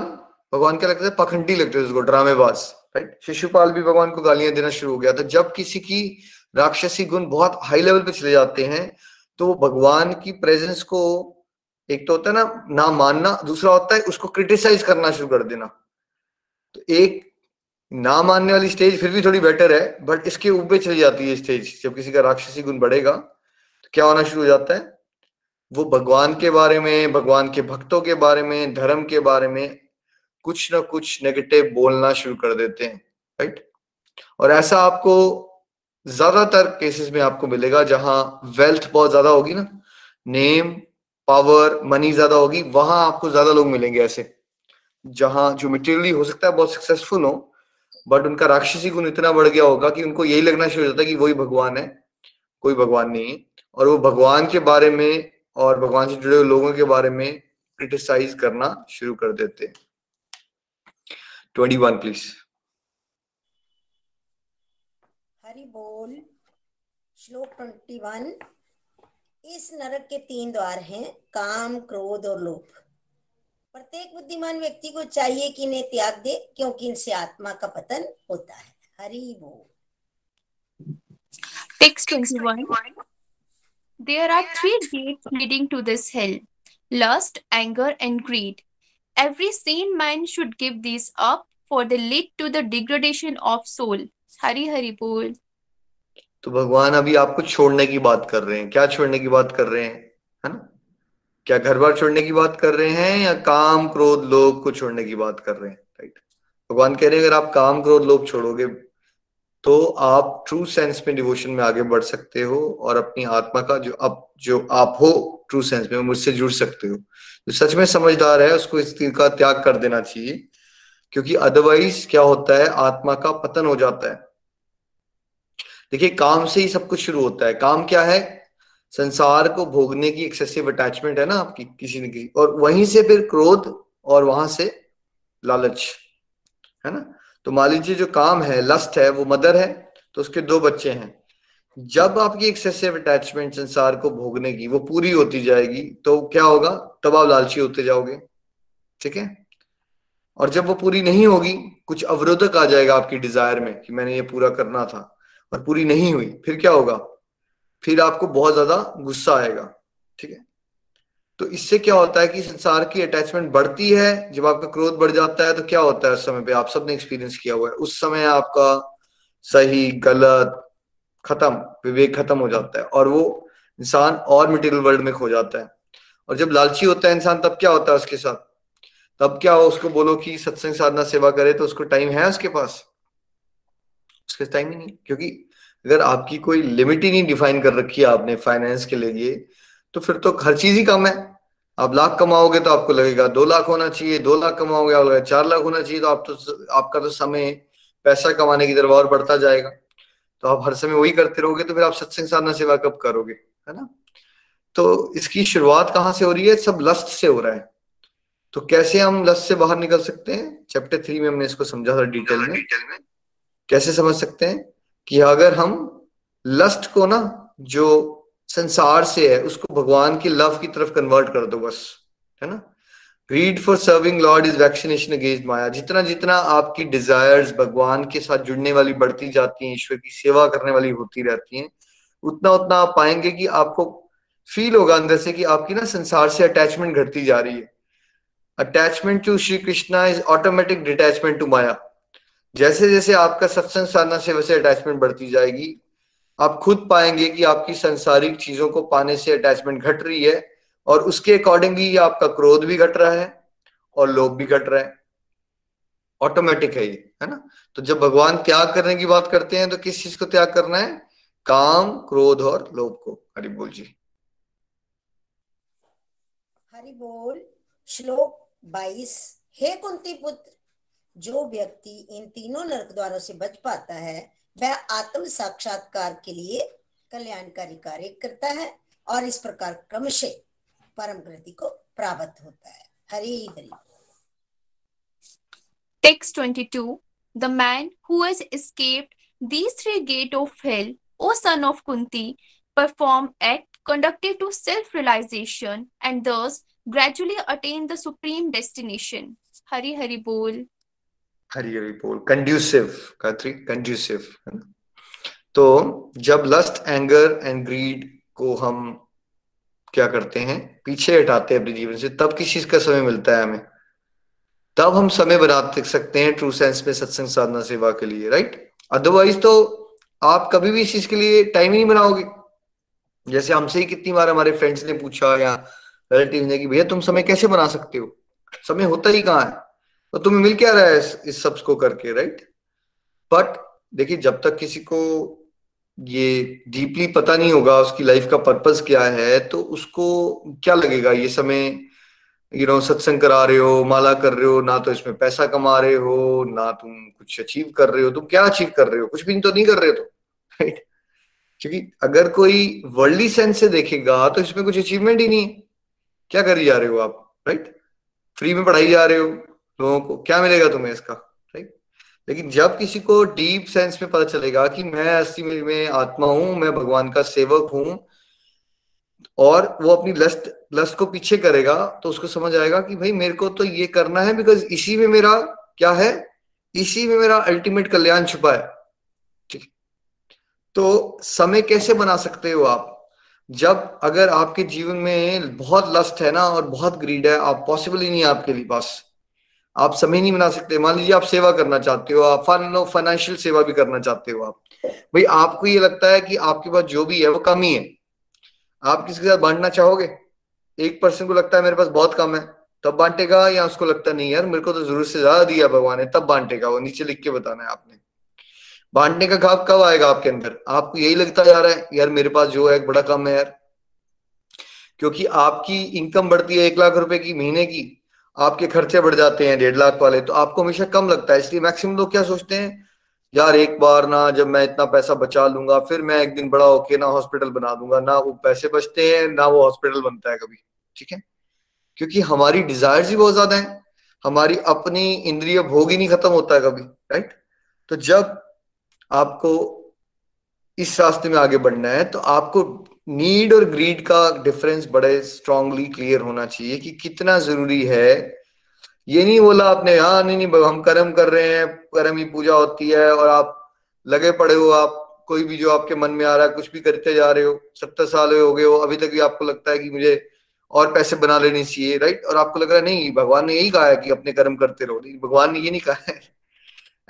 भगवान क्या लगता था? पखंडी लगते थे उसको, ड्रामेबाज राइट शिशुपाल भी भगवान को गालियाँ देना शुरू हो गया। था जब किसी की राक्षसी गुण बहुत हाई लेवल पे चले जाते हैं तो भगवान की प्रेजेंस को एक तो होता है ना ना मानना, दूसरा होता है उसको क्रिटिसाइज करना शुरू कर देना। तो एक ना मानने वाली स्टेज फिर भी थोड़ी बेटर है बट इसके ऊपर चली जाती है स्टेज जब किसी का राक्षसी गुण बढ़ेगा तो क्या होना शुरू हो जाता है? वो भगवान के बारे में, भगवान के भक्तों के बारे में, धर्म के बारे में कुछ ना कुछ नेगेटिव बोलना शुरू कर देते हैं राइट और ऐसा आपको ज़्यादातर केसेस में आपको मिलेगा जहाँ वेल्थ बहुत ज़्यादा होगी ना नेम पावर मनी ज़्यादा होगी, वहाँ आपको ज़्यादा लोग मिलेंगे ऐसे, जहाँ जो मटेरियली हो सकता है बहुत सक्सेसफुल हो बट उनका राक्षसी गुण इतना बढ़ गया होगा कि उनको यही लगना शुरू हो जाता है कि वही भगवान है, कोई भगवान नहीं है, और वो भगवान के बारे में और भगवान से जुड़े हुए लोगों के बारे में क्रिटिसाइज करना शुरू कर देते हैं। ट्वेंटी वन प्लीज़ हरि बोल श्लोक ट्वेंटी वन इस नरक के तीन द्वार हैं काम क्रोध और लोभ। प्रत्येक बुद्धिमान व्यक्ति को चाहिए कि इन्हें त्याग दे क्योंकि इनसे आत्मा का पतन होता है। हरि बोल। Text 21 There are three gates leading to this hell lust, anger, and greed. Every sane man should give these up, for they lead to the degradation of soul. Hari Hari Bol. तो भगवान अभी आपको छोड़ने की बात कर रहे हैं क्या छोड़ने की बात कर रहे हैं है ना क्या घर बार छोड़ने की बात कर रहे हैं या काम क्रोध लोभ को छोड़ने की बात कर रहे हैं राइट भगवान कह रहे हैं अगर आप काम क्रोध लोभ छोड़ोगे तो आप ट्रू सेंस में डिवोशन में आगे बढ़ सकते हो और अपनी आत्मा का जो अब, जो आप हो ट्रू सेंस में मुझसे जुड़ सकते हो। जो सच में समझदार है, उसको इस चीज़ का त्याग कर देना चाहिए, क्योंकि अदरवाइज़ क्या होता है, आत्मा का पतन हो जाता है। देखिए, काम से ही सब कुछ शुरू होता है। काम क्या है? संसार को भोगने की एक्सेसिव अटैचमेंट है ना आपकी, किसी न किसी। और वहीं से फिर क्रोध और वहाँ से लालच, है ना? तो मान लीजिए जो काम है लस्ट है, वो मदर है तो उसके दो बच्चे हैं। जब आपकी एक्सेसिव अटैचमेंट संसार को भोगने की, वो पूरी होती जाएगी तो क्या होगा? तब आप लालची होते जाओगे। ठीक है? और जब वो पूरी नहीं होगी, कुछ अवरोधक आ जाएगा आपकी डिज़ायर में कि मैंने ये पूरा करना था, और पूरी नहीं हुई, फिर क्या होगा? फिर आपको बहुत ज़्यादा गुस्सा आएगा। ठीक है? तो इससे क्या होता है कि संसार की अटैचमेंट बढ़ती है, जब आपका क्रोध बढ़ जाता है तो क्या होता है उस समय पे? आप सबने एक्सपीरियंस किया हुआ है। उस समय आपका सही, गलत, खत्म, विवेक खत्म हो जाता है और वो इंसान और मटेरियल वर्ल्ड में खो जाता है। और जब लालची होता है इंसान, तब क्या होता है उसके साथ? तब क्या हो उसको बोलो कि सत्संग साधना, सेवा करे तो उसको टाइम है उसके पास? उसके टाइम ही नहीं क्योंकि अगर आपकी कोई लिमिट ही नहीं डिफाइन कर रखी है आपने फाइनेंस के लिए तो फिर तो हर चीज़ ही कम है। आप लाख कमाओगे तो आपको लगेगा दो लाख होना चाहिए, दो लाख कमाओगे आप लगेगा चार लाख होना चाहिए तो आप तो आपका तो समय, पैसा कमाने की और बढ़ता जाएगा। तो आप हर समय वही करते रहोगे तो फिर आप सत्संग साधना सेवा कब करोगे, है ना? तो इसकी शुरुआत कहाँ से हो रही है? सब लस्ट से हो रहा है। तो कैसे हम लस्ट से बाहर निकल सकते हैं? चैप्टर थ्री में हमने इसको समझा था डिटेल में। कैसे समझ सकते हैं कि अगर हम लस्ट को ना, जो संसार से है, उसको भगवान के लव की तरफ़ कन्वर्ट कर दो बस, है ना? Read for serving Lord is vaccination against Maya जितना जितना आपकी डिजायर्स भगवान के साथ जुड़ने वाली बढ़ती जाती हैं, ईश्वर की सेवा करने वाली होती रहती हैं, उतना उतना आप पाएँगे कि आपको फील होगा अंदर से कि आपकी ना संसार से अटैचमेंट घटती जा रही है। Attachment to Shri Krishna is automatic detachment to Maya जैसे जैसे आपका सत्संग साधना से वैसे अटैचमेंट बढ़ती जाएगी आप खुद पाएँगे कि आपकी संसारिक चीज़ों को पाने से अटैचमेंट घट रही है और उसके अकॉर्डिंगली आपका क्रोध भी घट रहा है और लोभ भी घट रहा है। ऑटोमेटिक है ये, है ना? तो जब भगवान त्याग करने की बात करते हैं तो किस चीज़ को त्याग करना है? काम, क्रोध और लोभ को। हरि बोल जी। हरि बोल, श्लोक बाईस। हे कुंती पुत्र, जो व्यक्ति इन तीनों नरक द्वारों से बच पाता है वह आत्म साक्षात्कार के लिए कल्याणकारी कार्य करता है और इस प्रकार क्रमशः परम गति को प्राप्त होता है Hari Hari Text 22 The man who has escaped these three gates of hell, O son of Kunti, perform act conductive to self-realization and thus gradually attain the supreme destination. Hari Hari Bol. Hari बोल कंड्यूसिव कंड्यूसिव है ना? तो जब lust anger and greed को हम क्या करते हैं? पीछे हटाते हैं अपने जीवन से, तब किस चीज़ का समय मिलता है हमें? तब हम समय बना सकते हैं ट्रू सेंस में, सत्संग साधना, सेवा के लिए राइट अदरवाइज़ तो आप कभी भी इस चीज़ के लिए टाइम ही नहीं बनाओगे। जैसे हमसे ही कितनी बार हमारे फ्रेंड्स ने पूछा या रिलेटिव ने कि, भैया तुम समय कैसे बना सकते हो? समय होता ही कहाँ है? तो तुम्हें मिल क्या रहा है इस, इस सबको करके राइट बट देखिए जब तक किसी को ये डीपली पता नहीं होगा उसकी लाइफ का पर्पस क्या है तो उसको क्या लगेगा? ये समय यू नो सत्संग करा रहे हो माला कर रहे हो ना तो इसमें पैसा कमा रहे हो ना तुम कुछ अचीव कर रहे हो। तुम क्या अचीव कर रहे हो? कुछ भी तो नहीं कर रहे हो तो राइट क्योंकि अगर कोई वर्ल्डली सेंस से देखेगा तो इसमें कुछ अचीवमेंट ही नहीं है। क्या कर जा रहे हो आप राइट फ्री में पढ़ाई जा रहे हो लोगों को क्या मिलेगा तुम्हें इसका राइट लेकिन जब किसी को डीप सेंस में पता चलेगा कि मैं असली में आत्मा हूँ, मैं भगवान का सेवक हूँ, और वो अपनी लस्ट लस्ट को पीछे करेगा तो उसको समझ आएगा कि भाई मेरे को तो ये करना है बिकॉज़ इसी में मेरा क्या है? इसी में मेरा अल्टीमेट कल्याण छुपा है। ठीक तो समय कैसे बना सकते हो आप? जब अगर आपके जीवन में बहुत लस्ट है ना और बहुत ग्रीड है, आप पॉसिबल ही नहीं आपके लिए पास आप समय नहीं बना सकते। मान लीजिए आप सेवा करना चाहते हो, आप फन फाइनेंशियल सेवा भी करना चाहते हो आप। भाई, आपको ये लगता है कि आपके पास जो भी है, वो कम ही है। आप किसी के साथ बांटना चाहोगे? एक पर्सन को लगता है मेरे पास बहुत कम है, तब बांटेगा या उसको लगता नहीं, यार, मेरे को तो ज़रूरत से ज़्यादा दिया भगवान ने, तब बांटेगा वो, नीचे लिख के बताना है आपने। बांटने का घाव कब आएगा आपके अंदर? आपको यही लगता जा रहा है, यार, मेरे पास जो है, बड़ा कम है यार। क्योंकि आपकी इनकम बढ़ती है एक लाख रुपए की महीने की आपके खर्चे बढ़ जाते हैं डेढ़ लाख वाले तो आपको हमेशा कम लगता है। इसलिए मैक्सिमम लोग क्या सोचते हैं? यार, एक बार ना जब मैं इतना पैसा बचा लूँगा, फिर मैं एक दिन बड़ा होके ना हॉस्पिटल बना दूँगा। ना वो पैसे बचते हैं, ना वो हॉस्पिटल बनता है कभी। ठीक है? क्योंकि हमारी डिज़ायर ही बहुत ज़्यादा है। हमारी अपनी इंद्रिय भोग ही नहीं खत्म होता है कभी राइट तो जब आपको इस रास्ते में आगे बढ़ना है तो आपको नीड और ग्रीड का डिफरेंस बड़े स्ट्रांगली क्लियर होना चाहिए कि कितना ज़रूरी है। ये नहीं बोला आपने हाँ नहीं नहीं, हम कर्म कर रहे हैं, कर्म ही पूजा होती है और आप लगे पड़े हो, आप कोई भी जो आपके मन में आ रहा है, कुछ भी करते जा रहे हो, सत्तर साल हो गए हो, अभी तक भी आपको लगता है कि मुझे और पैसे बना लेने चाहिए राइट और आपको लग रहा है, नहीं, भगवान ने यही कहा है कि अपने कर्म करते रहो। नहीं, भगवान ने ये नहीं कहा है।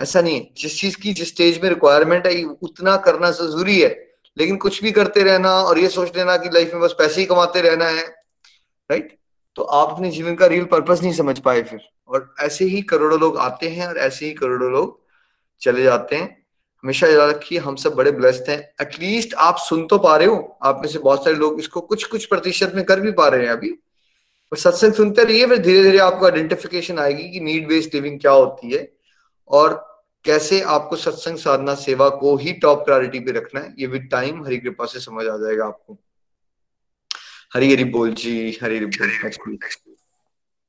ऐसा नहीं है। जिस चीज़ की, जिस स्टेज में रिक्वायरमेंट है, उतना करना ज़रूरी है। लेकिन कुछ भी करते रहना और ये सोच लेना कि लाइफ में बस पैसे ही कमाते रहना है राइट तो आप अपने जीवन का रियल पर्पस नहीं समझ पाए फिर। और ऐसे ही करोड़ों लोग आते हैं और ऐसे ही करोड़ों लोग चले जाते हैं। हमेशा याद रखिए, हम सब बड़े ब्लेस्ड हैं। एटलीस्ट आप सुन तो पा रहे हो। आप में से बहुत सारे लोग इसको कुछ कुछ प्रतिशत में कर भी पा रहे हैं अभी। और सत्संग सुनते रहिए, फिर धीरे धीरे आपको आइडेंटिफिकेशन आएगी कि नीड बेस्ड लिविंग क्या होती है। और कैसे आपको सत्संग साधना सेवा को ही टॉप प्रायोरिटी पे रखना है ये विद टाइम हरी कृपा से समझ आ जाएगा आपको। हरी हरी बोल जी हरी हरी बोल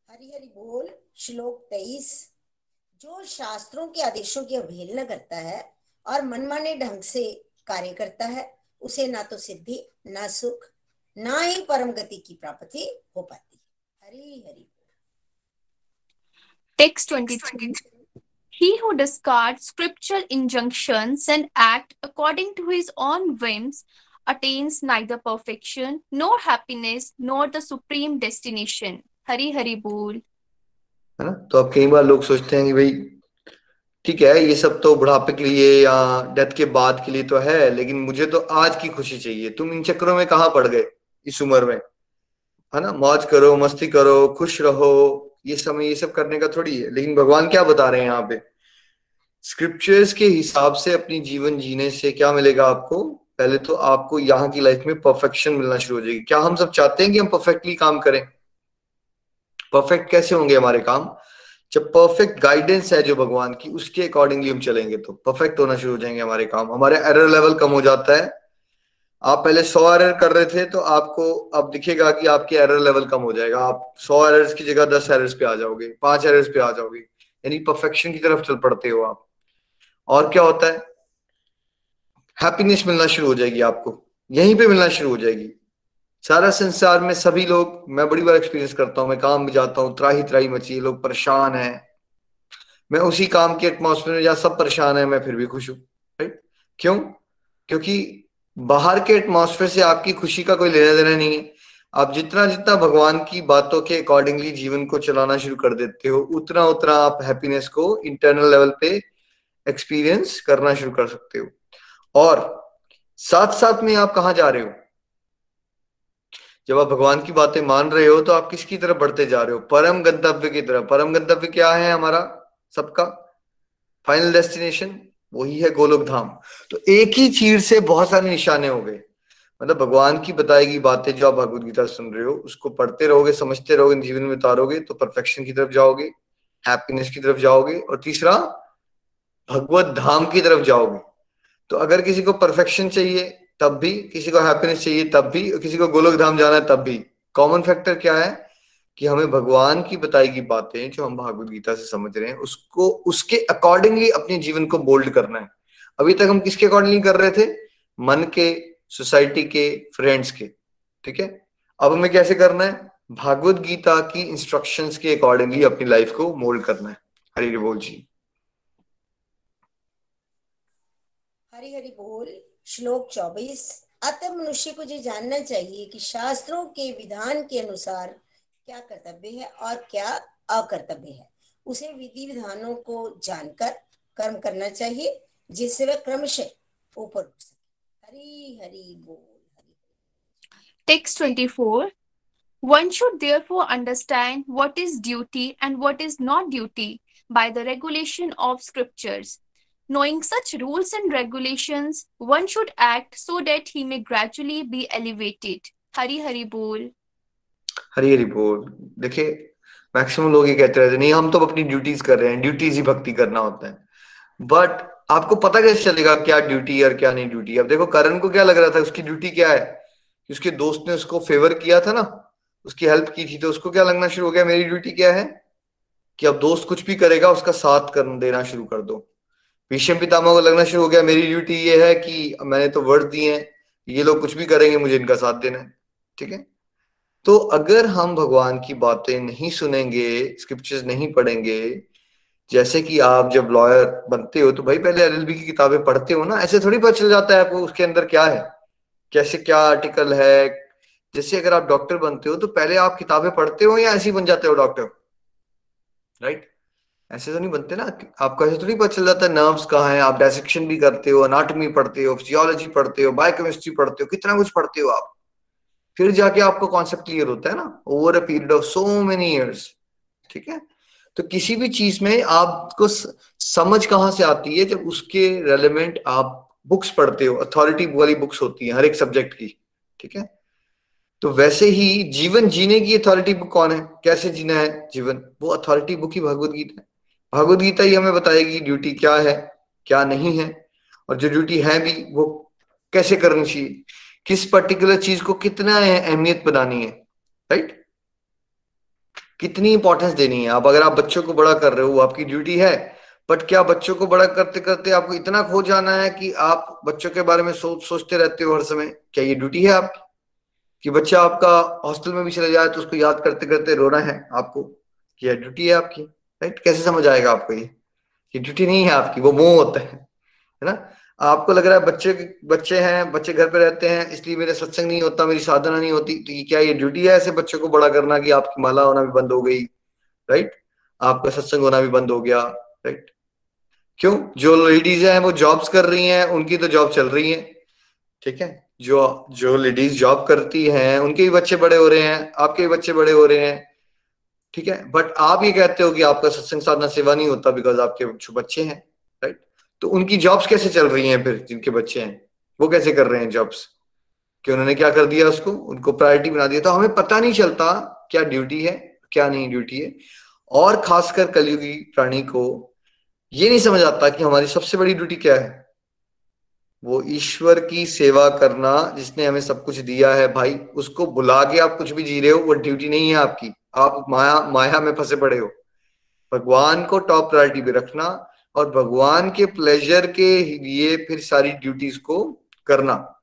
हरी हरी बोल श्लोक तेईस। जो शास्त्रों के आदेशों की अवहेलना करता है और मनमाने ढंग से कार्य करता है उसे ना तो सिद्धि ना सुख ना ही परम गति की प्राप्ति हो पाती। है Hari Hari text 23 He who discards scriptural injunctions and act according to his own whims attains neither perfection nor happiness nor the supreme destination. Hari Hari बोल है ना तो अब कई बार लोग सोचते हैं कि भाई ठीक है ये सब तो बुढ़ापे के लिए या डेथ के बाद के लिए तो है लेकिन मुझे तो आज की खुशी चाहिए तुम इन चक्रों में कहा पड़ गए इस उम्र में है ना मौज करो मस्ती करो खुश रहो ये समय ये सब करने का थोड़ी है। लेकिन भगवान क्या बता रहे हैं यहाँ पे? स्क्रिप्चर्स के हिसाब से अपनी जीवन जीने से क्या मिलेगा आपको? पहले तो आपको यहाँ की लाइफ में परफेक्शन मिलना शुरू हो जाएगी। क्या हम सब चाहते हैं कि हम परफेक्टली काम करें? परफेक्ट कैसे होंगे हमारे काम? जब परफेक्ट गाइडेंस है जो भगवान की, उसके अकॉर्डिंगली हम चलेंगे तो। परफेक्ट होना शुरू हो जाएँगे हमारे काम। हमारे एरर लेवल कम हो जाता है। आप पहले सौ एरर कर रहे थे तो आपको अब दिखेगा कि आपके एरर लेवल कम हो जाएगा। आप सौ एरर्स की जगह दस एरर्स पे आ जाओगे, पाँच एरर्स पे आ जाओगे। यानी परफेक्शन की तरफ़ चल पड़ते हो आप। और क्या होता है? हैप्पीनेस मिलना शुरू हो जाएगी आपको। यहीं पे मिलना शुरू हो जाएगी। सारा संसार में सभी लोग, मैं बड़ी बार एक्सपीरियंस करता हूँ, मैं काम भी जाता हूँ त्राही त्राही मची लोग परेशान है। मैं उसी काम के एटमोसफेयर में, जहाँ सब परेशान है, मैं फिर भी खुश हूँ। राइट क्यों? क्योंकि बाहर के एटमोसफेयर से आपकी खुशी का कोई लेना देना नहीं है। आप जितना जितना भगवान की बातों के अकॉर्डिंगली जीवन को चलाना शुरू कर देते हो, उतना उतना आप हैप्पीनेस को इंटरनल लेवल पे एक्सपीरियंस करना शुरू कर सकते हो। और साथ साथ में आप कहा जा रहे हो? जब आप भगवान की बातें मान रहे हो तो आप किसकी तरफ़ बढ़ते जा रहे हो? परम गंतव्य की तरफ़। परम गंतव्य क्या है हमारा? सबका? फाइनल डेस्टिनेशन वही है गोलोक धाम। तो एक ही चीर से बहुत सारे निशाने हो गए। मतलब भगवान की बताई गई बातें जो आप भगवत गीता सुन रहे हो, उसको पढ़ते रहोगे, समझते रहोगे, जीवन में उतारोगे तो परफेक्शन की तरफ़ जाओगे हैप्पीनेस की तरफ़ जाओगे और तीसरा, भगवत धाम की तरफ़ जाओगे। तो अगर किसी को परफेक्शन चाहिए, तब भी, किसी को हैप्पीनेस चाहिए, तब भी, और किसी को गोलोक धाम जाना है, तब भी। कॉमन फैक्टर क्या है? कि हमें भगवान की बताई गई बातें जो हम भागवत गीता से समझ रहे हैं, उसको, उसके अकॉर्डिंगली अपने जीवन को बोल्ड करना है। अभी तक हम किसके अकॉर्डिंगली कर रहे थे? मन के सोसाइटी के फ्रेंड्स के। ठीक है? अब हमें कैसे करना है? भागवत गीता की इंस्ट्रक्शंस के अकॉर्डिंगली अपनी लाइफ को मोल्ड करना है। हरी बोल जी। हरी हरी बोल। श्लोक चौबीस। अतः मनुष्य को ये जानना चाहिए कि शास्त्रों के विधान के अनुसार क्या कर्तव्य है और क्या अकर्तव्य है उसे विधि विधानों को जानकर कर्म करना चाहिए जिससे वह क्रमशः ऊपर उठ सके हरी हरी बोल हरी Text 24 One should therefore understand what is duty and what is not duty by the regulation of scriptures. Knowing such rules and regulations, one should act so that he may gradually be elevated. Hari Hari Bol. Hari हरी बोल। देखिए maximum लोग ये कहते रहते नहीं, हम तो अपनी ड्यूटीज़ कर रहे हैं ड्यूटीज़ ही भक्ति करना होता है। बट आपको पता कैसे चलेगा क्या ड्यूटी और क्या नहीं ड्यूटी अब देखो, करण को क्या लग रहा था, उसकी ड्यूटी क्या है? कि उसके दोस्त ने उसको फेवर किया था ना, उसकी हेल्प की थी तो उसको क्या लगना शुरू हो गया, मेरी ड्यूटी क्या है? कि अब दोस्त कुछ भी करेगा, उसका साथ कर देना शुरू कर दो। भीष्म पितामह को लगना शुरू हो गया, मेरी ड्यूटी ये है कि मैंने तो वर्ड दिए हैं, ये लोग कुछ भी करेंगे, मुझे इनका साथ देना है। ठीक है? तो अगर हम भगवान की बातें नहीं सुनेंगे स्क्रिप्चर्स नहीं पढ़ेंगे, जैसे कि आप जब लॉयर बनते हो तो भाई पहले एलएलबी की किताबें पढ़ते हो ना, ऐसे थोड़ी पता चल जाता है आपको उसके अंदर क्या है, कैसे क्या आर्टिकल है। जैसे अगर आप डॉक्टर बनते हो तो पहले आप किताबें पढ़ते हो या ऐसे ही बन जाते हो डॉक्टर राइट ऐसे तो नहीं बनते ना, आपको ऐसे नहीं पता चल जाता है नर्व्स कहाँ है, आप डायसेक्शन भी करते हो अनाटमी पढ़ते हो फिजियोलॉजी पढ़ते हो बायोकेमिस्ट्री पढ़ते हो, कितना कुछ पढ़ते हो आप। फिर जाके आपको कॉन्सेप्ट क्लियर होता है ना over a period of so many years ठीक है? तो किसी भी चीज़ में आपको समझ कहाँ से आती है जब उसके रेलिवेंट आप बुक्स पढ़ते हो अथॉरिटी वाली बुक्स होती है, हर एक सब्जेक्ट की, ठीक है? तो वैसे ही जीवन जीने की अथॉरिटी बुक कौन है? कैसे जीना है जीवन? वो अथॉरिटी बुक ही भगवत गीता है। भगवत गीता ही हमें बताएगी ड्यूटी क्या है, क्या नहीं है, और जो ड्यूटी है भी वो कैसे करनी चाहिए। किस पर्टिकुलर चीज़ को कितना अहमियत बनानी है राइट कितनी इंपॉर्टेंस देनी है। आप अगर आप बच्चों को बड़ा कर रहे हो आपकी ड्यूटी है बट क्या बच्चों को बड़ा करते करते आपको इतना खो जाना है कि आप बच्चों के बारे में सोच, सोचते रहते हो हर समय? क्या ये ड्यूटी है आपकी? कि बच्चा आपका हॉस्टल में भी चले जाए तो उसको याद करते करते रोना है आपको कि यह ड्यूटी है आपकी राइट कैसे समझ आएगा आपको ये? ड्यूटी नहीं है आपकी, वो मोह होता है ना? आपको लग रहा है बच्चे बच्चे हैं, बच्चे घर पे रहते हैं, इसलिए मेरे सत्संग नहीं होता, मेरी साधना नहीं होती तो ये क्या ये ड्यूटी है ऐसे बच्चों को बड़ा करना कि आपकी माला होना भी बंद हो गई राइट आपका सत्संग होना भी बंद हो गया राइट क्यों? जो लेडीज़ हैं, वो जॉब्स कर रही हैं, उनकी तो जॉब चल रही है, ठीक है? जो जो लेडीज़ जॉब करती हैं, उनके भी बच्चे बड़े हो रहे हैं, आपके भी बच्चे बड़े हो रहे हैं, ठीक है? बट आप ये कहते हो कि आपका सत्संग साधना, सेवा नहीं होता बिकॉज़ आपके बच्चे हैं तो उनकी जॉब्स कैसे चल रही हैं फिर, जिनके बच्चे हैं? वो कैसे कर रहे हैं जॉब्स कि उन्होंने क्या कर दिया उसको? उनको प्रायोरिटी बना दिया। तो हमें पता नहीं चलता क्या ड्यूटी है, क्या नहीं ड्यूटी है। और खासकर कलयुगी प्राणी को ये नहीं समझ आता कि हमारी सबसे बड़ी ड्यूटी क्या है। वो ईश्वर की सेवा करना जिसने हमें सब कुछ दिया है भाई, उसको बुला के आप कुछ भी जी रहे हो, वो ड्यूटी नहीं है आपकी। आप माया माया में फंसे पड़े हो। भगवान को टॉप प्रायोरिटी पे रखना और भगवान के प्लेजर के लिए फिर सारी ड्यूटीज़ को करना।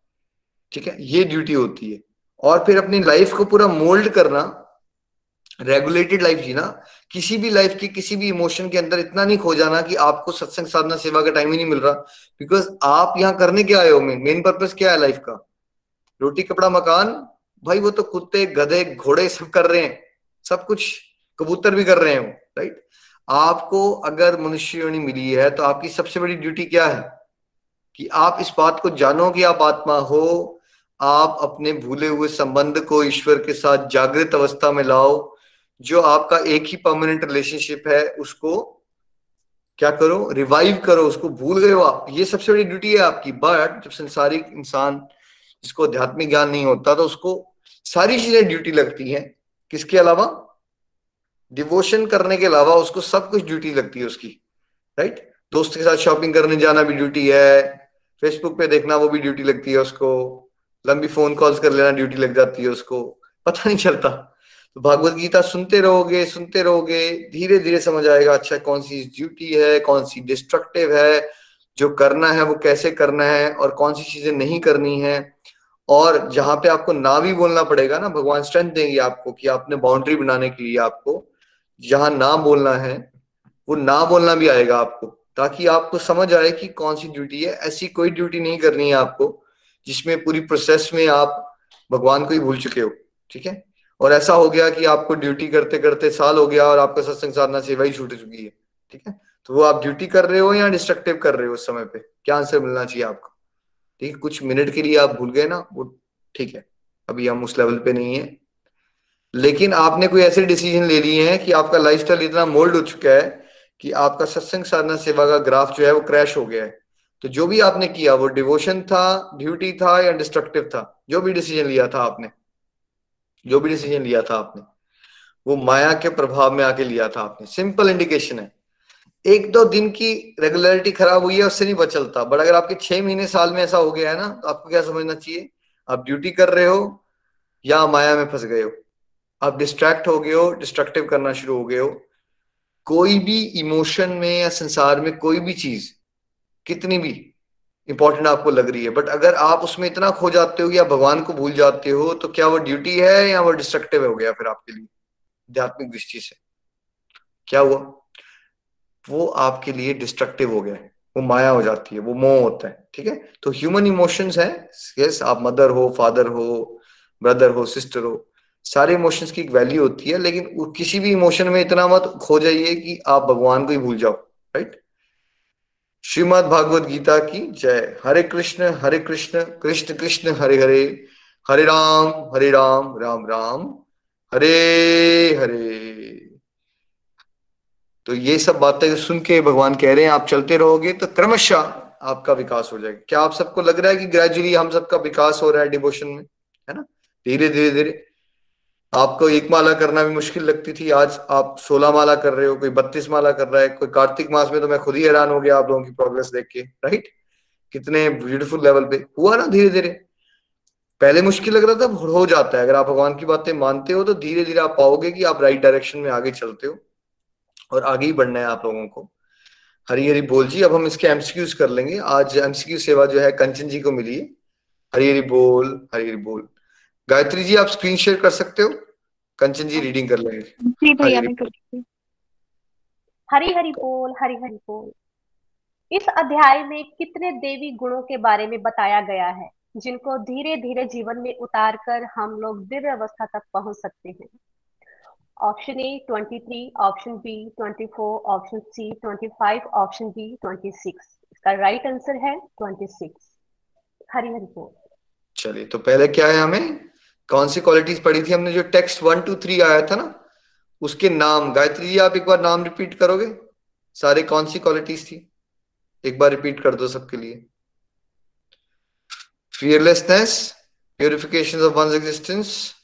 ठीक है? ये ड्यूटी होती है। और फिर अपनी लाइफ को पूरा मोल्ड करना। रेगुलेटेड लाइफ जीना। किसी भी लाइफ की, किसी भी इमोशन के अंदर इतना नहीं खो जाना कि आपको सत्संग साधना, सेवा का टाइम ही नहीं मिल रहा। बिकॉज़ आप यहाँ करने क्या आए हो? मेन मेन पर्पज क्या है लाइफ का? रोटी, कपड़ा, मकान? भाई, वो तो कुत्ते, गधे, घोड़े सब कर रहे हैं। सब कुछ कबूतर भी कर रहे हैं वो राइट आपको अगर मनुष्य मिली है तो आपकी सबसे बड़ी ड्यूटी क्या है? कि आप इस बात को जानो कि आप आत्मा हो, आप अपने भूले हुए संबंध को ईश्वर के साथ जागृत अवस्था में लाओ, जो आपका एक ही परमानेंट रिलेशनशिप है, उसको क्या करो? रिवाइव करो, उसको भूल गए हो आप। ये सबसे बड़ी ड्यूटी है आपकी। बट जब संसारिक इंसान जिसको आध्यात्मिक ज्ञान नहीं होता तो उसको सारी चीज़ें ड्यूटी लगती हैं। किसके अलावा? डिवोशन करने के अलावा उसको सब कुछ ड्यूटी लगती है उसकी राइट दोस्त के साथ शॉपिंग करने जाना भी ड्यूटी है फेसबुक पे देखना वो भी ड्यूटी लगती है उसको, लंबी फ़ोन कॉल्स कर लेना ड्यूटी लग जाती है उसको, पता नहीं चलता। तो भागवत गीता सुनते रहोगे सुनते रहोगे धीरे धीरे समझ आएगा अच्छा कौन सी ड्यूटी है, कौन सी डिस्ट्रक्टिव है, जो करना है वो कैसे करना है, और कौन सी चीज़ें नहीं करनी है। और जहाँ पे आपको ना भी बोलना पड़ेगा ना, भगवान स्ट्रेंथ देंगे आपको कि आपने बाउंड्री बनाने के लिए आपको जहाँ ना बोलना है, वो ना बोलना भी आएगा आपको, ताकि आपको समझ आए कि कौन सी ड्यूटी है। ऐसी कोई ड्यूटी नहीं करनी है आपको, जिसमें पूरी प्रोसेस में आप भगवान को ही भूल चुके हो, ठीक है? और ऐसा हो गया कि आपको ड्यूटी करते करते साल हो गया और आपका सत्संग साधना सेवा ही छूट चुकी है, ठीक है? तो वो आप ड्यूटी कर रहे हो या डिस्ट्रक्टिव कर रहे हो उस समय पे? क्या आंसर मिलना चाहिए आपको? ठीक है, कुछ मिनट के लिए आप भूल गए ना, वो ठीक है, अभी हम उस लेवल पे नहीं है। लेकिन आपने कोई ऐसे डिसीज़न ले लिए हैं कि आपका लाइफस्टाइल इतना मोल्ड हो चुका है कि आपका सत्संग साधना सेवा का ग्राफ जो है वो क्रैश हो गया है? तो जो भी आपने किया, वो डिवोशन था ड्यूटी था या डिस्ट्रक्टिव था? जो भी डिसीज़न लिया था आपने? जो भी डिसीज़न लिया था आपने? वो माया के प्रभाव में आके लिया था आपने। सिंपल इंडिकेशन है। एक दो दिन की रेगुलरिटी खराब हुई है, उससे नहीं बचलता बट अगर आपके छह महीने, साल में ऐसा हो गया है ना तो आपको क्या समझना चाहिए? आप ड्यूटी कर रहे हो या माया में फंस गए हो? आप डिस्ट्रैक्ट हो गए हो डिस्ट्रक्टिव करना शुरू हो गए हो, कोई भी इमोशन में या संसार में कोई भी चीज़, कितनी भी इंपॉर्टेंट आपको लग रही है बट अगर आप उसमें इतना खो जाते हो या भगवान को भूल जाते हो तो क्या वो ड्यूटी है या वो डिस्ट्रक्टिव हो गया फिर आपके लिए, आध्यात्मिक दृष्टि से? क्या हुआ? वो आपके लिए डिस्ट्रक्टिव हो गया, वो माया हो जाती है, वो मोह होता है, ठीक है? तो ह्यूमन इमोशंस है यस आप मदर हो फादर हो ब्रदर हो सिस्टर हो सारे इमोशंस की एक वैल्यू होती है, लेकिन किसी भी इमोशन में इतना मत खो जाइए कि आप भगवान को ही भूल जाओ राइट श्रीमद भागवत गीता की जय। हरे कृष्ण हरे कृष्ण कृष्ण कृष्ण, हरे हरे। हरे राम हरे राम राम राम। हरे हरे। तो ये सब बातें सुन के भगवान कह रहे हैं, आप चलते रहोगे तो क्रमशः आपका विकास हो जाएगा। क्या आप सबको लग रहा है कि ग्रेजुअली हम सबका विकास हो रहा है डिवोशन में? है ना? धीरे धीरे धीरे। आपको एक माला करना भी मुश्किल लगती थी। आज आप सोलह माला कर रहे हो, कोई बत्तीस माला कर रहा है, कोई कार्तिक मास में तो मैं खुद ही हैरान हो गया आप लोगों की प्रोग्रेस देख के राइट कितने ब्यूटीफुल लेवल पे हुआ ना धीरे धीरे पहले मुश्किल लग रहा था हो जाता है। अगर आप भगवान की बातें मानते हो तो धीरे धीरे आप पाओगे कि आप राइट डायरेक्शन में आगे चलते हो और आगे ही बढ़ना है आप लोगों को। हरी हरी बोल जी, अब हम इसके एमसीक्यूज कर लेंगे। आज एमसीक्यू सेवा जो है कंचन जी को मिली है। हरी हरी बोल हरी हरी बोल। गायत्री जी आप स्क्रीन शेयर कर सकते हो? कंचन जी रीडिंग कर लेंगे। हरी हरी बोल। हरी हरी बोल। इस अध्याय में कितने देवी गुणों के बारे में बताया गया है जिनको धीरे धीरे जीवन में उतार कर हम लोग दिव्य अवस्था तक पहुँच सकते हैं? Option A 23, option B 24, option C 25, option D 26. इसका राइट आंसर है 26. हरी हरी बोल। चलिए तो पहले क्या है हमें? कौन सी क्वालिटीज पढ़ी थी हमने जो टेक्स्ट वन टू थ्री आया था ना? उसके नाम, गायत्री जी, आप एक बार नाम रिपीट करोगे? सारे कौन सी क्वालिटीज थी? एक बार रिपीट कर दो सबके लिए। Fearlessness purification of one existence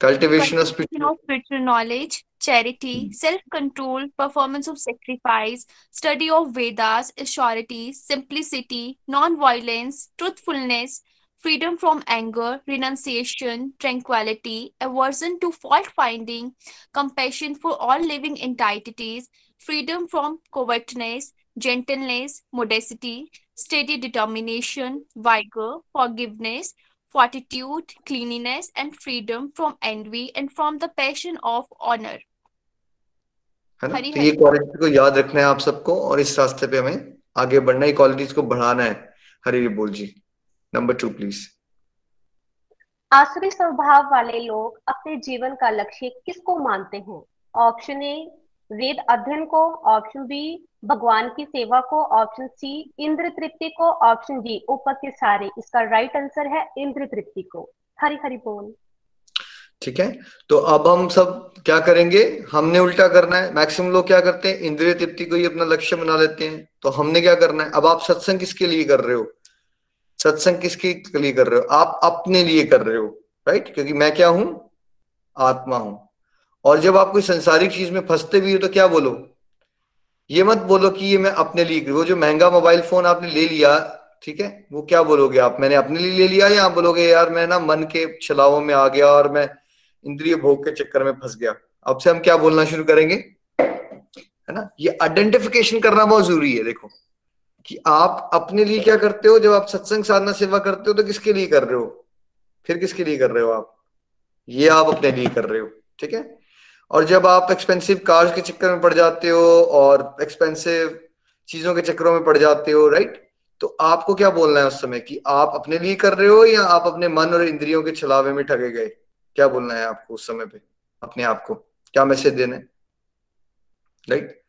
cultivation of spiritual knowledge charity self control performance of sacrifice study of Vedas simplicity non violence truthfulness freedom from anger, renunciation, tranquility, aversion to fault finding, compassion for all living entities, freedom from covetousness, gentleness, modesty, steady determination, vigor, forgiveness, fortitude, cleanliness, and freedom from envy and from the passion of honor. है ना तो ये quality को याद रखना है आप सबको और इस रास्ते पे हमें आगे बढ़ना है क्वालिटीज को बढ़ाना है हरी बोल जी नंबर टू प्लीज़ आसुरी स्वभाव वाले लोग अपने जीवन का लक्ष्य किसको मानते हैं? ऑप्शन ए वेद अध्ययन को। ऑप्शन बी भगवान की सेवा को। ऑप्शन सी इंद्र तृप्ति को। ऑप्शन डी ऊपर के सारे। इसका राइट आंसर है इंद्र तृप्ति को। हरी हरी बोल। ठीक है? तो अब हम सब क्या करेंगे? हमने उल्टा करना है। मैक्सिमम लोग क्या करते हैं? इंद्रिय तृप्ति को ही अपना लक्ष्य बना लेते हैं। तो हमने क्या करना है? अब आप सत्संग किसके लिए कर रहे हो? सत्संग किसके लिए कर रहे हो? आप अपने लिए कर रहे हो राइट क्योंकि मैं क्या हूँ? आत्मा हूँ। और जब आप कोई संसारिक चीज़ में फंसते भी हो तो क्या बोलो? ये मत बोलो कि ये मैं अपने लिए वो जो महँगा मोबाइल फ़ोन आपने ले लिया, ठीक है? वो क्या बोलोगे आप? मैंने अपने लिए ले लिया या आप बोलोगे, यार, मैं ना मन के छलावों में आ गया और मैं इंद्रिय भोग के चक्कर में फंस गया अब से हम क्या बोलना शुरू करेंगे? है ना? ये आइडेंटिफिकेशन करना बहुत ज़रूरी है, देखो। कि आप अपने लिए क्या करते हो? जब आप सत्संग साधना सेवा करते हो तो किसके लिए कर रहे हो? फिर किसके लिए कर रहे हो आप? ये आप अपने लिए कर रहे हो, ठीक है? और जब आप एक्सपेंसिव कार्स के चक्कर में पड़ जाते हो और एक्सपेंसिव चीज़ों के चक्करों में पड़ जाते हो राइट तो आपको क्या बोलना है उस समय कि आप अपने लिए कर रहे हो या आप अपने मन और इंद्रियों के छलावे में ठगे गए? क्या बोलना है आपको उस समय पे? अपने आप को। क्या मैसेज देना है? राइट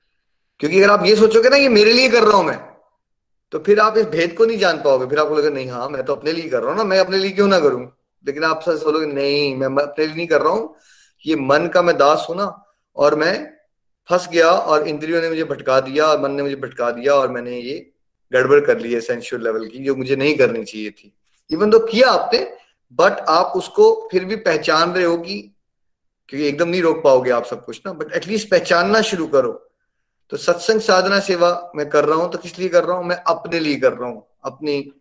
क्योंकि अगर आप ये सोचोगे ना ये मेरे लिए कर रहा हूँ मैं तो फिर आप इस भेद को नहीं जान पाओगे। फिर आपको लगेगा नहीं हाँ मैं तो अपने लिए कर रहा हूँ ना। मैं अपने लिए क्यों ना करूँ? लेकिन आप सच बोलोगे, नहीं, मैं अपने लिए नहीं कर रहा हूँ। ये मन का मैं दास हूँ ना, और मैं फंस गया, और इंद्रियों ने मुझे भटका दिया, और मन ने मुझे भटका दिया, और मैंने ये गड़बड़ कर ली है सेंशुअल लेवल की, जो मुझे नहीं करनी चाहिए थी। इवन तो किया आपने बट आप उसको फिर भी पहचान रहे हो कि, क्योंकि एकदम नहीं रोक पाओगे आप सब कुछ ना बट एटलीस्ट पहचानना शुरू करो। तो सत्संग साधना सेवा मैं कर रहा हूँ तो किस लिए कर रहा हूँ? मैं अपने लिए कर रहा हूँ, अपनी,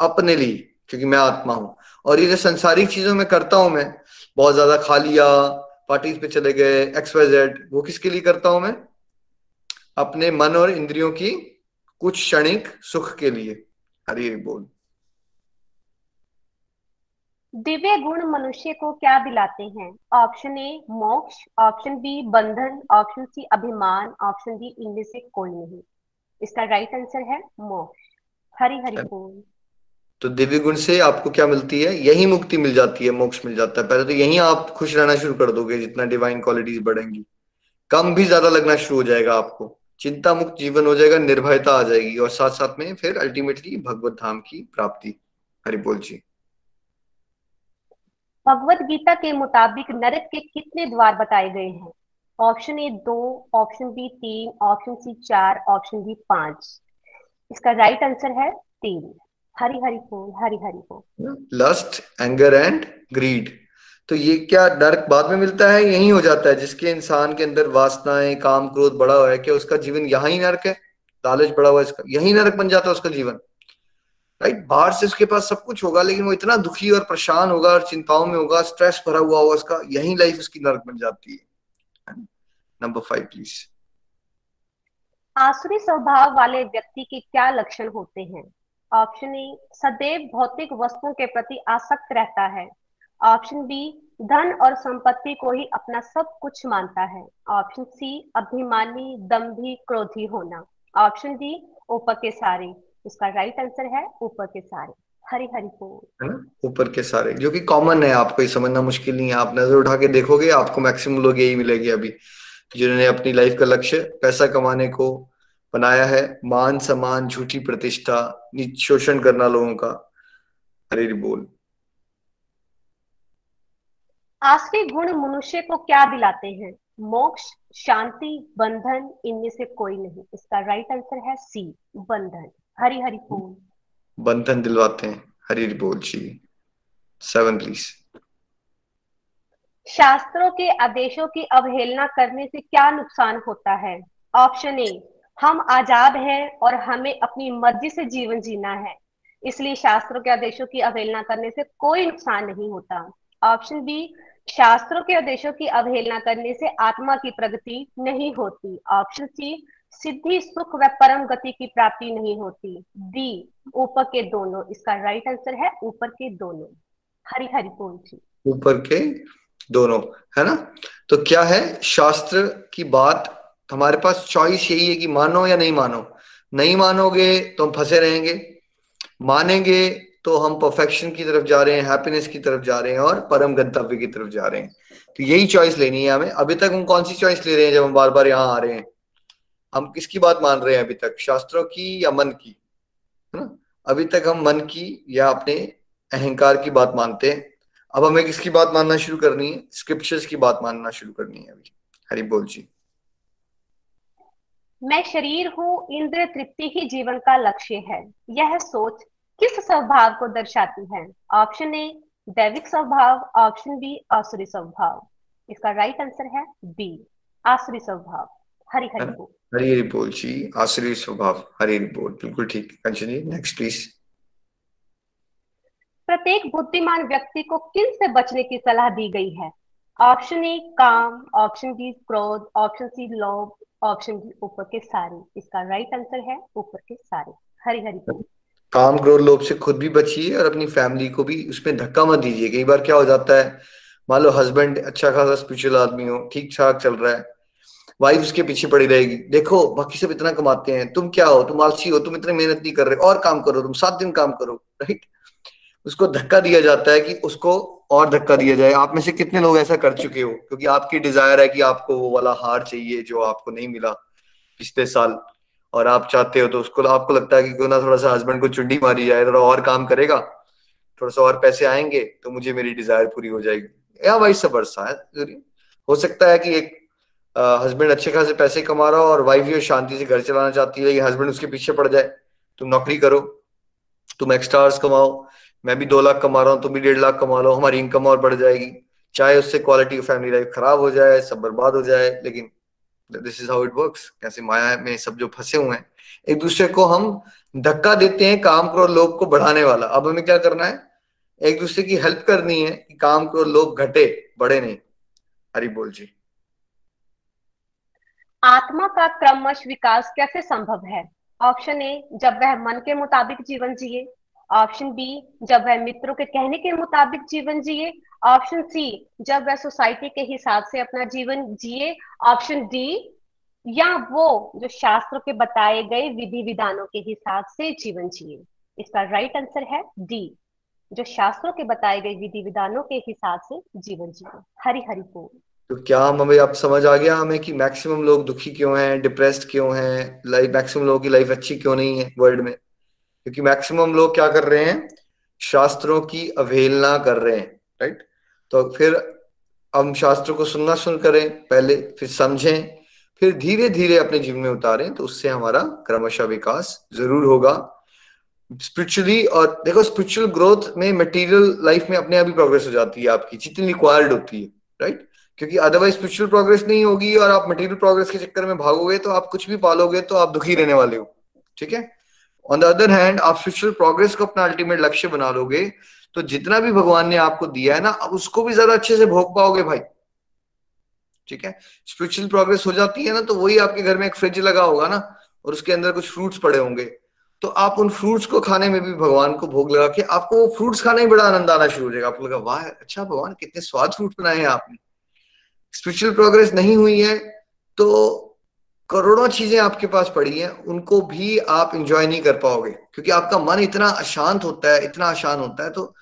अपने लिए, क्योंकि मैं आत्मा हूँ। और ये जो संसारिक चीज़ों में करता हूँ मैं, बहुत ज़्यादा खा लिया पार्टीज़ पे चले गए एक्सवाइजेड वो किसके लिए करता हूँ मैं? अपने मन और इंद्रियों की कुछ क्षणिक सुख के लिए। हरी बोल। दिव्य गुण मनुष्य को क्या दिलाते हैं? ऑप्शन ए मोक्ष। ऑप्शन बी बंधन। ऑप्शन सी अभिमान। ऑप्शन डी इनमें से कोई नहीं। इसका राइट आंसर है मोक्ष। हरि हरि बोल। तो दिव्य गुण से आपको क्या मिलती है? यही मुक्ति मिल जाती है मोक्ष मिल जाता है। पहले तो यही आप खुश रहना शुरू कर दोगे जितना डिवाइन क्वालिटीज बढ़ेंगी। कम भी ज़्यादा लगना शुरू हो जाएगा आपको। चिंता मुक्त जीवन हो जाएगा निर्भयता आ जाएगी और साथ साथ में फिर अल्टीमेटली भगवत धाम की प्राप्ति। हरि बोल जी। भगवत गीता के मुताबिक नरक के कितने द्वार बताए गए हैं? ऑप्शन ए दो ऑप्शन बी तीन ऑप्शन सी चार ऑप्शन डी पाँच। इसका राइट आंसर है तीन। हरि हरि बोल हरि हरि बोल लस्ट एंगर एंड ग्रीड तो ये क्या नरक बाद में मिलता है? यही हो जाता है, जिसके इंसान के अंदर वासनाएँ, काम, क्रोध बड़ा हुआ है, क्या उसका जीवन यहाँ ही नरक है? लालच बड़ा हुआ है इसका। यही नरक बन जाता है उसका जीवन। राइट बाहर से उसके पास सब कुछ होगा, लेकिन वो इतना दुखी और परेशान होगा और चिंताओं में होगा स्ट्रेस भरा हुआ होगा उसका, यही लाइफ उसकी नरक बन जाती है। नंबर फाइव प्लीज़ आसुरी स्वभाव वाले व्यक्ति के क्या लक्षण होते हैं? ऑप्शन ए सदैव भौतिक वस्तुओं के प्रति आसक्त रहता है। ऑप्शन बी धन और संपत्ति को ही अपना सब कुछ मानता है। ऑप्शन सी अभिमानी, दम्भी, क्रोधी होना। ऑप्शन डी ऊपर के सारे। इसका राइट आंसर है ऊपर के सारे हरी हरी बोल। है ना? ऊपर के सारे जो कि कॉमन है आपको ये समझना मुश्किल नहीं है। आप नज़र उठा के देखोगे आपको मैक्सिमम लोग यही मिलेगी अभी जिन्होंने अपनी लाइफ का लक्ष्य पैसा कमाने को बनाया है मान सम्मान झूठी प्रतिष्ठा शोषण करना लोगों का हरी बोल। आसरी गुण मनुष्य को क्या दिलाते हैं? मोक्ष शांति बंधन इनमें से कोई नहीं। इसका राइट आंसर है सी बंधन। हरी हरी बोल। बंधन दिलवाते हैं हरी बोल जी। सेवन प्लीज़ शास्त्रों के आदेशों की अवहेलना करने से क्या नुकसान होता है? ऑप्शन ए हम आज़ाद हैं और हमें अपनी मर्ज़ी से जीवन जीना है। इसलिए शास्त्रों के आदेशों की अवहेलना करने से कोई नुकसान नहीं होता। ऑप्शन बी शास्त्रों के आदेशों की अवहेलना करने से आत्मा की प्रगति नहीं होती। ऑप्शन सी सिद्धि सुख व परम गति की प्राप्ति नहीं होती। डी ऊपर के दोनों। इसका राइट आंसर है ऊपर के दोनों। हरि हरि बोल जी। ऊपर के दोनों, है ना? तो क्या है? शास्त्र की बात, हमारे पास चॉइस यही है कि मानो या नहीं मानो। नहीं मानोगे तो हम फंसे रहेंगे। मानेंगे तो हम परफेक्शन की तरफ़ जा रहे हैं हैप्पीनेस की तरफ़ जा रहे हैं और परम गंतव्य की तरफ़ जा रहे हैं। तो यही चॉइस लेनी है हमें। अभी तक हम कौन सी चॉइस ले रहे हैं जब हम बार बार यहाँ आ रहे हैं? हम किसकी बात मान रहे हैं अभी तक? शास्त्रों की या मन की? है ना? अभी तक हम मन की या अपने अहंकार की बात मानते हैं। अब हमें किसकी बात मानना शुरू करनी है? स्क्रिप्चर्स की बात मानना शुरू करनी है अभी। हरि बोल जी। मैं शरीर हूँ, इंद्र तृप्ति ही जीवन का लक्ष्य है। यह सोच किस स्वभाव को दर्शाती है? ऑप्शन ए दैविक स्वभाव। ऑप्शन बी आसुरी स्वभाव। इसका राइट आंसर है बी आसुरी स्वभाव। हरि हरि बोल। हरी हरी बोल जी आसुरी स्वभाव हरी हरी बोल बिल्कुल ठीक। कंचन नेक्स्ट प्लीज़ प्रत्येक बुद्धिमान व्यक्ति को किन से बचने की सलाह दी गई है? ऑप्शन ए काम ऑप्शन बी क्रोध ऑप्शन सी लोभ ऑप्शन डी ऊपर के सारे। इसका राइट आंसर है ऊपर के सारे। हरी हरी बोल। काम क्रोध लोभ से खुद भी बचिए और अपनी फैमिली को भी उसमें धक्का मत दीजिए। कई बार क्या हो जाता है मान लो हस्बैंड अच्छा खासा स्पिरिचुअल आदमी हो ठीक ठाक चल रहा है वाइफ उसके पीछे पड़ी रहेगी। देखो, बाकी सब इतना कमाते हैं। तुम क्या हो? तुम आलसी हो, तुम इतनी मेहनत नहीं कर रहे। और काम करो, तुम सात दिन काम करो राइट उसको धक्का दिया जाता है कि उसको और धक्का दिया जाए। आप में से कितने लोग ऐसा कर चुके हो? क्योंकि आपकी डिज़ायर है कि आपको वो वाला हार चाहिए जो आपको नहीं मिला पिछले साल। और आप चाहते हो तो उसको, आपको लगता है कि क्यों ना थोड़ा सा हस्बैंड को चुंडी मारी जाए, थोड़ा और काम करेगा, थोड़ा सा और पैसे आएँगे तो मुझे मेरी डिज़ायर पूरी हो जाएगी। या सब वर्षा है हो सकता है कि एक हस्बैंड अच्छे खासे पैसे कमा रहा हो और वाइफ भी शांति से घर चलाना चाहती है हस्बैंड उसके पीछे पड़ जाए। तुम नौकरी करो, तुम एक्स्ट्रास कमाओ। मैं भी दो लाख कमा रहा हूँ, तुम भी डेढ़ लाख कमा लो, हमारी इनकम और बढ़ जाएगी। चाहे उससे क्वालिटी ऑफ़ फैमिली लाइफ खराब हो जाए, सब बर्बाद हो जाए, लेकिन this is how it works कैसे माया में सब जो फंसे हुए हैं। एक दूसरे को हम धक्का देते हैं काम करो लोग को बढ़ाने वाला। अब हमें क्या करना है? एक दूसरे की हेल्प करनी है कि काम करो लोग घटे, बढ़े नहीं। हरी बोल जी। आत्मा का क्रमश विकास कैसे संभव है? ऑप्शन ए जब वह मन के मुताबिक जीवन जिए। ऑप्शन बी जब वह मित्रों के कहने के मुताबिक जीवन जिए। ऑप्शन सी जब वह सोसाइटी के हिसाब से अपना जीवन जिए। ऑप्शन डी या वो, जो शास्त्रों के बताए गए विधि विधानों के हिसाब से जीवन जिए। इसका राइट आंसर है डी जो शास्त्रों के बताए गए विधि विधानों के हिसाब से जीवन जिए। हरि हरि बोल। तो क्या हम, हमें, अब समझ आ गया हमें कि मैक्सिमम लोग दुखी क्यों हैं डिप्रेस्ड क्यों हैं लाइफ मैक्सिमम लोगों की लाइफ अच्छी क्यों नहीं है वर्ल्ड में? क्योंकि मैक्सिमम लोग क्या कर रहे हैं? शास्त्रों की अवहेलना कर रहे हैं राइट तो फिर हम शास्त्रों को सुनना सुन करें, पहले फिर समझें, फिर धीरे धीरे अपने जीवन में उतारें तो उससे हमारा क्रमशः विकास ज़रूर होगा। स्पिरिचुअली और देखो स्पिरिचुअल ग्रोथ में मटेरियल लाइफ में अपने आप ही प्रोग्रेस हो जाती है आपकी, जितनी रिक्वायर्ड होती है राइट क्योंकि अदरवाइज़ स्पिरिचुअल प्रोग्रेस नहीं होगी और आप मटेरियल प्रोग्रेस के चक्कर में भागोगे तो आप कुछ भी पालोगे तो आप दुखी रहने वाले हो। ठीक है? ऑन द अदर हैंड आप स्पिरिचुअल प्रोग्रेस को अपना अल्टीमेट लक्ष्य बना लोगे तो जितना भी भगवान ने आपको दिया है ना, आप उसको भी ज़्यादा अच्छे से भोग पाओगे भाई। ठीक है? स्पिरिचुअल प्रोग्रेस हो जाती है ना तो वही आपके घर में एक फ्रिज लगा होगा ना, और उसके अंदर कुछ फ्रूट्स पड़े होंगे। तो आप उन फ्रूट्स को खाने में भी भगवान को भोग लगा के, आपको वो फ्रूट्स खाने में बड़ा आनंद आना शुरू हो जाएगा। आपको लगा वाह अच्छा भगवान, कितने स्वाद फ्रूट बनाए हैं आपने। स्पिरिचुअल प्रोग्रेस नहीं हुई है तो करोड़ों चीज़ें आपके पास पड़ी हैं, उनको भी आप इंजॉय नहीं कर पाओगे, क्योंकि आपका मन इतना अशांत होता है, इतना अशांत होता है तो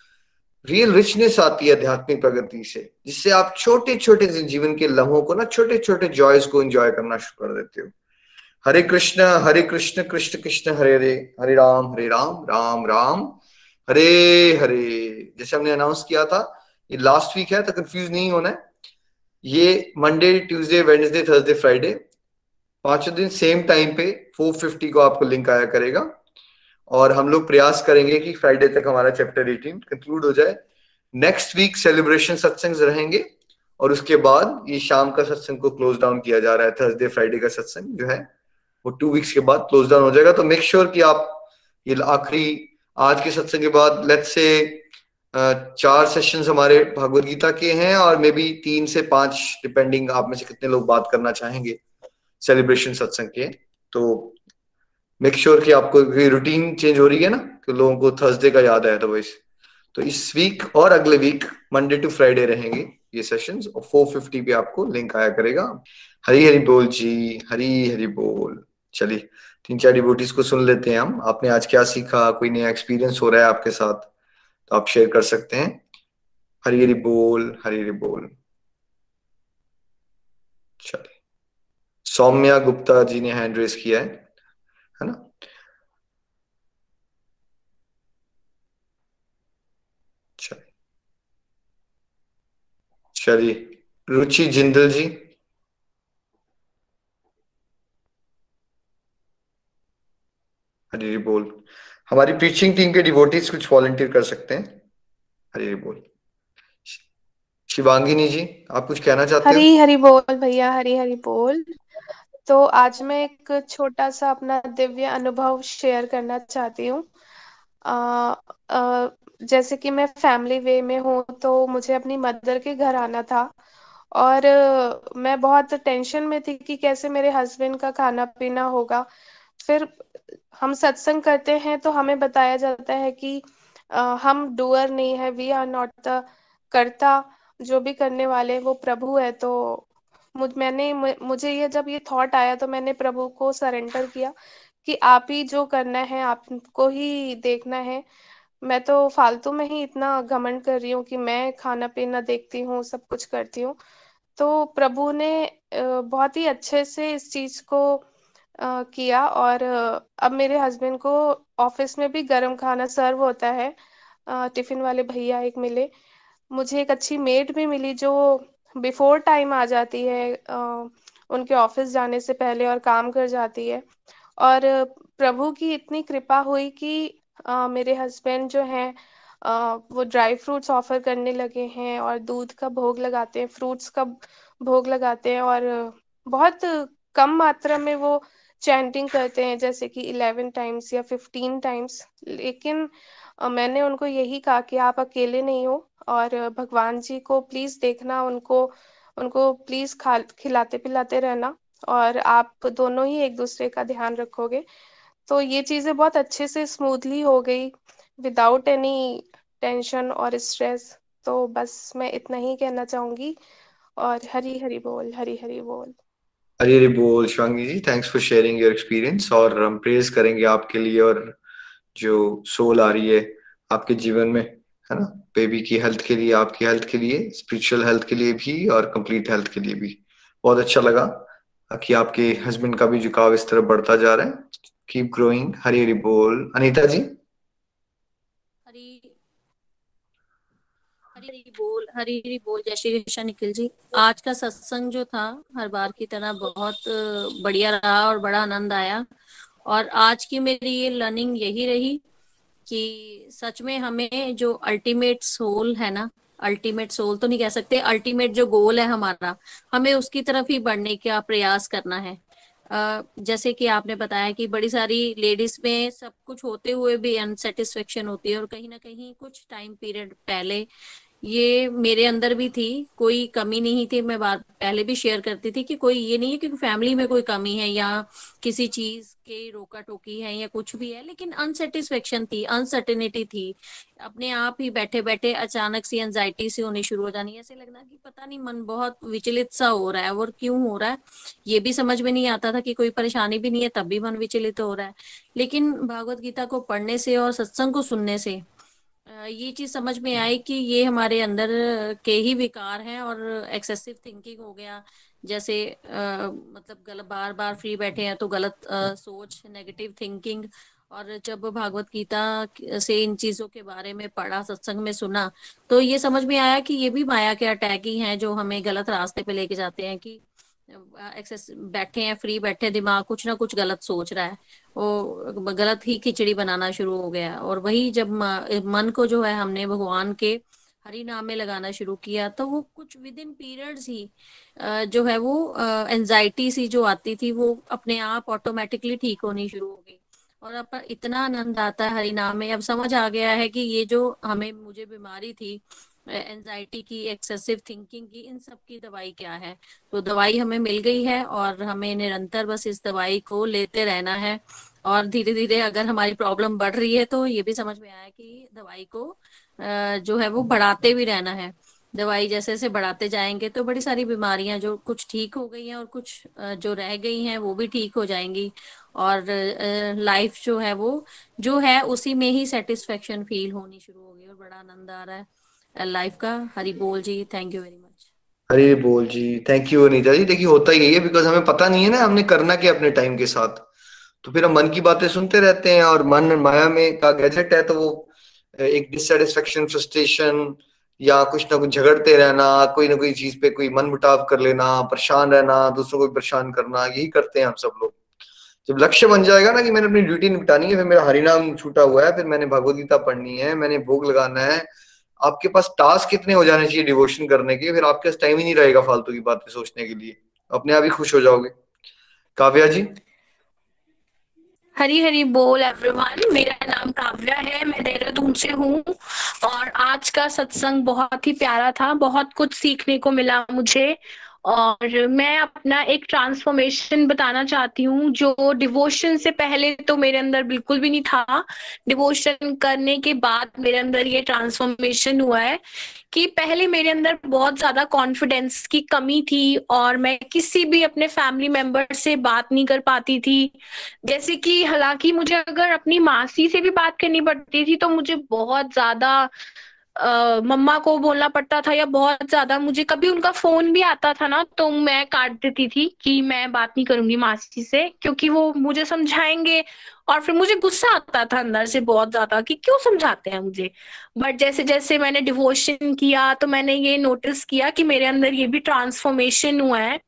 रियल रिचनेस आती है आध्यात्मिक प्रगति से, जिससे आप छोटे छोटे जीवन के लम्हों को ना छोटे छोटे जॉयस को एंजॉय करना शुरू कर देते हो। हरे कृष्ण हरे कृष्ण कृष्ण कृष्ण, हरे हरे हरे राम हरे राम राम राम, हरे हरे। जैसे हमने अनाउंस किया था, ये लास्ट वीक है तो कंफ्यूज नहीं होना है। ये Monday Tuesday Wednesday Thursday Friday पाँचों दिन सेम टाइम पे 450 को आपको लिंक आया करेगा। और हम लोग प्रयास करेंगे कि फ्राइडे तक हमारा चैप्टर 18 कंक्लूड हो जाए। नेक्स्ट वीक सेलिब्रेशन सत्संग रहेंगे और उसके बाद ये शाम का सत्संग को क्लोज डाउन किया जा रहा है। थर्सडे फ्राइडे का सत्संग जो है, वो टू वीक्स के बाद क्लोज डाउन हो जाएगा। तो मेक श्योर sure कि आप ये आखिरी, आज के सत्संग के बाद लेट्स से चार सेशंस हमारे भगवत गीता के हैं और मे बी तीन से पाँच डिपेंडिंग आप में से कितने लोग बात करना चाहेंगे सेलिब्रेशन सत्संग के तो मेक श्योर sure कि आपको रूटीन चेंज हो रही है ना, कि लोगों को थर्सडे का याद आया तो वैसे तो इस वीक और अगले वीक मंडे टू फ्राइडे रहेंगे ये सेशंस और 450 पे आपको लिंक आया करेगा। हरी हरी बोल जी, हरी हरी बोल। चलिए, तीन चार डिबोटीज को सुन लेते हैं हम। आपने आज क्या सीखा? कोई नया एक्सपीरियंस हो रहा है आपके साथ? तो आप शेयर कर सकते हैं। हरी हरी बोल हरी हरी बोल। चलिए। सौम्या गुप्ता जी ने हैंड रेस किया है है ना? चलिए। चलिए। रुचि जिंदल जी। हरी बोल। हमारी प्रीचिंग टीम के डिवोटीज कुछ वॉलंटियर कर सकते हैं। हरी बोल। शिवांगिनी जी आप कुछ कहना चाहते हैं? हरी हरी बोल भैया हरी हरी बोल। तो आज मैं एक छोटा सा अपना दिव्य अनुभव शेयर करना चाहती हूँ। जैसे कि मैं फैमिली वे में हूँ तो मुझे अपनी मदर के घर आना था। और मैं बहुत टेंशन में थी कि कैसे मेरे हस्बैंड का खाना पीना होगा। फिर हम सत्संग करते हैं तो हमें बताया जाता है कि आ, हम डूअर नहीं है वी आर नॉट द कर्ता जो भी करने वाले वो प्रभु है। तो मुझ मैंने मुझे ये जब ये थॉट आया तो मैंने प्रभु को सरेंडर किया कि आप ही जो करना है आपको ही देखना है। मैं तो फालतू में ही इतना घमंड कर रही हूँ कि मैं खाना पीना देखती हूँ सब कुछ करती हूँ। तो प्रभु ने बहुत ही अच्छे से इस चीज़ को किया और अब मेरे हस्बैंड को ऑफ़िस में भी गर्म खाना सर्व होता है। टिफ़िन वाले भैया एक मिले। मुझे एक अच्छी मेड भी मिली जो बिफोर टाइम आ जाती है उनके ऑफ़िस जाने से पहले और काम कर जाती है। और प्रभु की इतनी कृपा हुई कि मेरे हस्बैंड जो हैं वो ड्राई फ्रूट्स ऑफ़र करने लगे हैं और दूध का भोग लगाते हैं, फ्रूट्स का भोग लगाते हैं और बहुत कम मात्रा में वो चैंटिंग करते हैं, जैसे कि इलेवन टाइम्स या फिफ्टीन टाइम्स लेकिन मैंने उनको यही कहा कि आप अकेले नहीं हो और भगवान जी को प्लीज़ देखना, उनको उनको प्लीज़ खा, खिलाते पिलाते रहना और आप दोनों ही एक दूसरे का ध्यान रखोगे। तो ये चीज़ें बहुत अच्छे से स्मूथली हो गई विदाउट एनी टेंशन और स्ट्रेस तो बस मैं इतना ही कहना चाहूँगी और हरी हरी बोल हरी हरी बोल। हरी बोल Shivangi ji thanks for sharing your experience और हम प्रेज करेंगे आपके लिए और जो सोल आ रही है आपके जीवन में, है ना? बेबी की हेल्थ के लिए, आपकी हेल्थ के लिए स्पिरिचुअल हेल्थ के लिए भी और कंप्लीट हेल्थ के लिए भी। बहुत अच्छा लगा कि आपके हस्बैंड का भी झुकाव इस तरह बढ़ता जा रहा है। कीप ग्रोइंग हरी हरी बोल। अनीता जी? हरी बोल हरी हरी बोल। जय श्री कृष्ण, निखिल जी। आज का सत्संग जो था, हर बार की तरह बहुत बढ़िया रहा और बड़ा आनंद आया। और आज की मेरी ये लर्निंग यही रही कि सच में हमें जो अल्टीमेट सोल है ना, अल्टीमेट सोल तो नहीं कह सकते, अल्टीमेट जो गोल है हमारा, हमें उसकी तरफ़ ही बढ़ने का प्रयास करना है। जैसे कि आपने बताया कि बड़ी सारी लेडीज़ में सब कुछ होते हुए भी अनसेटिस्फेक्शन होती है और कहीं ना कहीं कुछ टाइम पीरियड पहले ये मेरे अंदर भी थी, कोई कमी नहीं थी, मैं बात पहले भी शेयर करती थी कि कोई ये नहीं है कि फैमिली में कोई कमी है या किसी चीज़ के रोका टोकी है या कुछ भी है, लेकिन अनसेटिस्फेक्शन थी अनसर्टेनिटी थी। अपने आप ही बैठे बैठे अचानक सी एंजाइटी सी होनी शुरू हो जानी ऐसे लगना कि पता नहीं, मन बहुत विचलित सा हो रहा है और क्यों हो रहा है? ये भी समझ में नहीं आता था कि कोई परेशानी भी नहीं है, तब भी मन विचलित हो रहा है। लेकिन भागवत गीता को पढ़ने से और सत्संग को सुनने से ये चीज़ समझ में आई कि ये हमारे अंदर के ही विकार हैं और एक्सेसिव थिंकिंग हो गया। जैसे आ, मतलब गलत बार बार फ्री बैठे हैं तो गलत आ, सोच नेगेटिव थिंकिंग और जब भागवत गीता से इन चीज़ों के बारे में पढ़ा सत्संग में सुना तो ये समझ में आया कि ये भी माया के अटैक ही हैं जो हमें गलत रास्ते पे लेके जाते हैं कि एक्सेस बैठे हैं फ्री बैठे दिमाग कुछ ना कुछ गलत सोच रहा है। वो गलत ही खिचड़ी बनाना शुरू हो गया और वही जब मन को जो है हमने भगवान के हरि नाम में लगाना शुरू किया तो वो कुछ विद इन पीरियड्स ही जो है वो एंजाइटी सी जो आती थी, वो अपने आप ऑटोमेटिकली ठीक होनी शुरू हो गई। और अब इतना आनंद आता है हरि नाम में। अब समझ आ गया है कि ये जो हमें, मुझे बीमारी थी एंजाइटी की एक्सेसिव थिंकिंग की, इन सब की दवाई क्या है? तो दवाई हमें मिल गई है और हमें निरंतर बस इस दवाई को लेते रहना है। और धीरे धीरे अगर हमारी प्रॉब्लम बढ़ रही है तो ये भी समझ में आया कि दवाई को जो है वो बढ़ाते भी रहना है। दवाई जैसे जैसे बढ़ाते जाएँगे तो बड़ी सारी बीमारियाँ जो कुछ ठीक हो गई हैं और कुछ जो रह गई हैं, वो भी ठीक हो जाएँगी। और लाइफ जो है वो, जो है उसी में ही सेटिस्फेक्शन फील होनी शुरू होगी और बड़ा आनंद आ रहा है। लाइफ का हरी बोल जी thank you very much Hari बोल जी थैंक यू अनिता जी देखिए होता यही है बिकॉज़ हमें पता नहीं है ना, हमने करना क्या अपने टाइम के साथ। तो फिर हम मन की बातें सुनते रहते हैं और मन माया में का गैजेट है तो वो एक डिससेटिस्फेक्शन फ्रस्ट्रेशन या कुछ ना कुछ झगड़ते रहना, कोई ना कोई चीज़ पे कोई मन मुटाव कर लेना, परेशान रहना, दूसरों को परेशान करना, यही करते हैं हम सब लोग। जब लक्ष्य बन जाएगा ना कि मैंने अपनी ड्यूटी निपटानी है, फिर मेरा हरिनाम छूटा हुआ है, फिर मैंने भगवदगीता पढ़नी है, मैंने भोग लगाना है आपके पास टास्क कितने हो जाने चाहिए डिवोशन करने के? फिर आपके पास टाइम ही नहीं रहेगा फालतू की बातें सोचने के लिए। अपने आप ही खुश हो जाओगे। काव्या जी? हरी हरी बोल एवरीवन मेरा नाम काव्या है। मैं देहरादून से हूँ। और आज का सत्संग बहुत ही प्यारा था। बहुत कुछ सीखने को मिला मुझे। और मैं अपना एक ट्रांसफॉर्मेशन बताना चाहती हूँ, जो डिवोशन से पहले तो मेरे अंदर बिल्कुल भी नहीं था। डिवोशन करने के बाद मेरे अंदर ये ट्रांसफॉर्मेशन हुआ है कि पहले मेरे अंदर बहुत ज़्यादा कॉन्फिडेंस की कमी थी और मैं किसी भी अपने फैमिली मेंबर से बात नहीं कर पाती थी। जैसे कि हालाँकि मुझे अगर अपनी मासी से भी बात करनी पड़ती थी तो मुझे बहुत ज़्यादा मम्मा को बोलना पड़ता था या बहुत ज़्यादा। मुझे कभी उनका फ़ोन भी आता था ना तो मैं काट देती थी कि मैं बात नहीं करूँगी मासी से, क्योंकि वो मुझे समझाएँगे और फिर मुझे गुस्सा आता था अंदर से बहुत ज़्यादा कि क्यों समझाते हैं मुझे? बट जैसे जैसे मैंने डिवोशन किया तो मैंने ये नोटिस किया कि मेरे अंदर ये भी ट्रांसफॉर्मेशन हुआ है।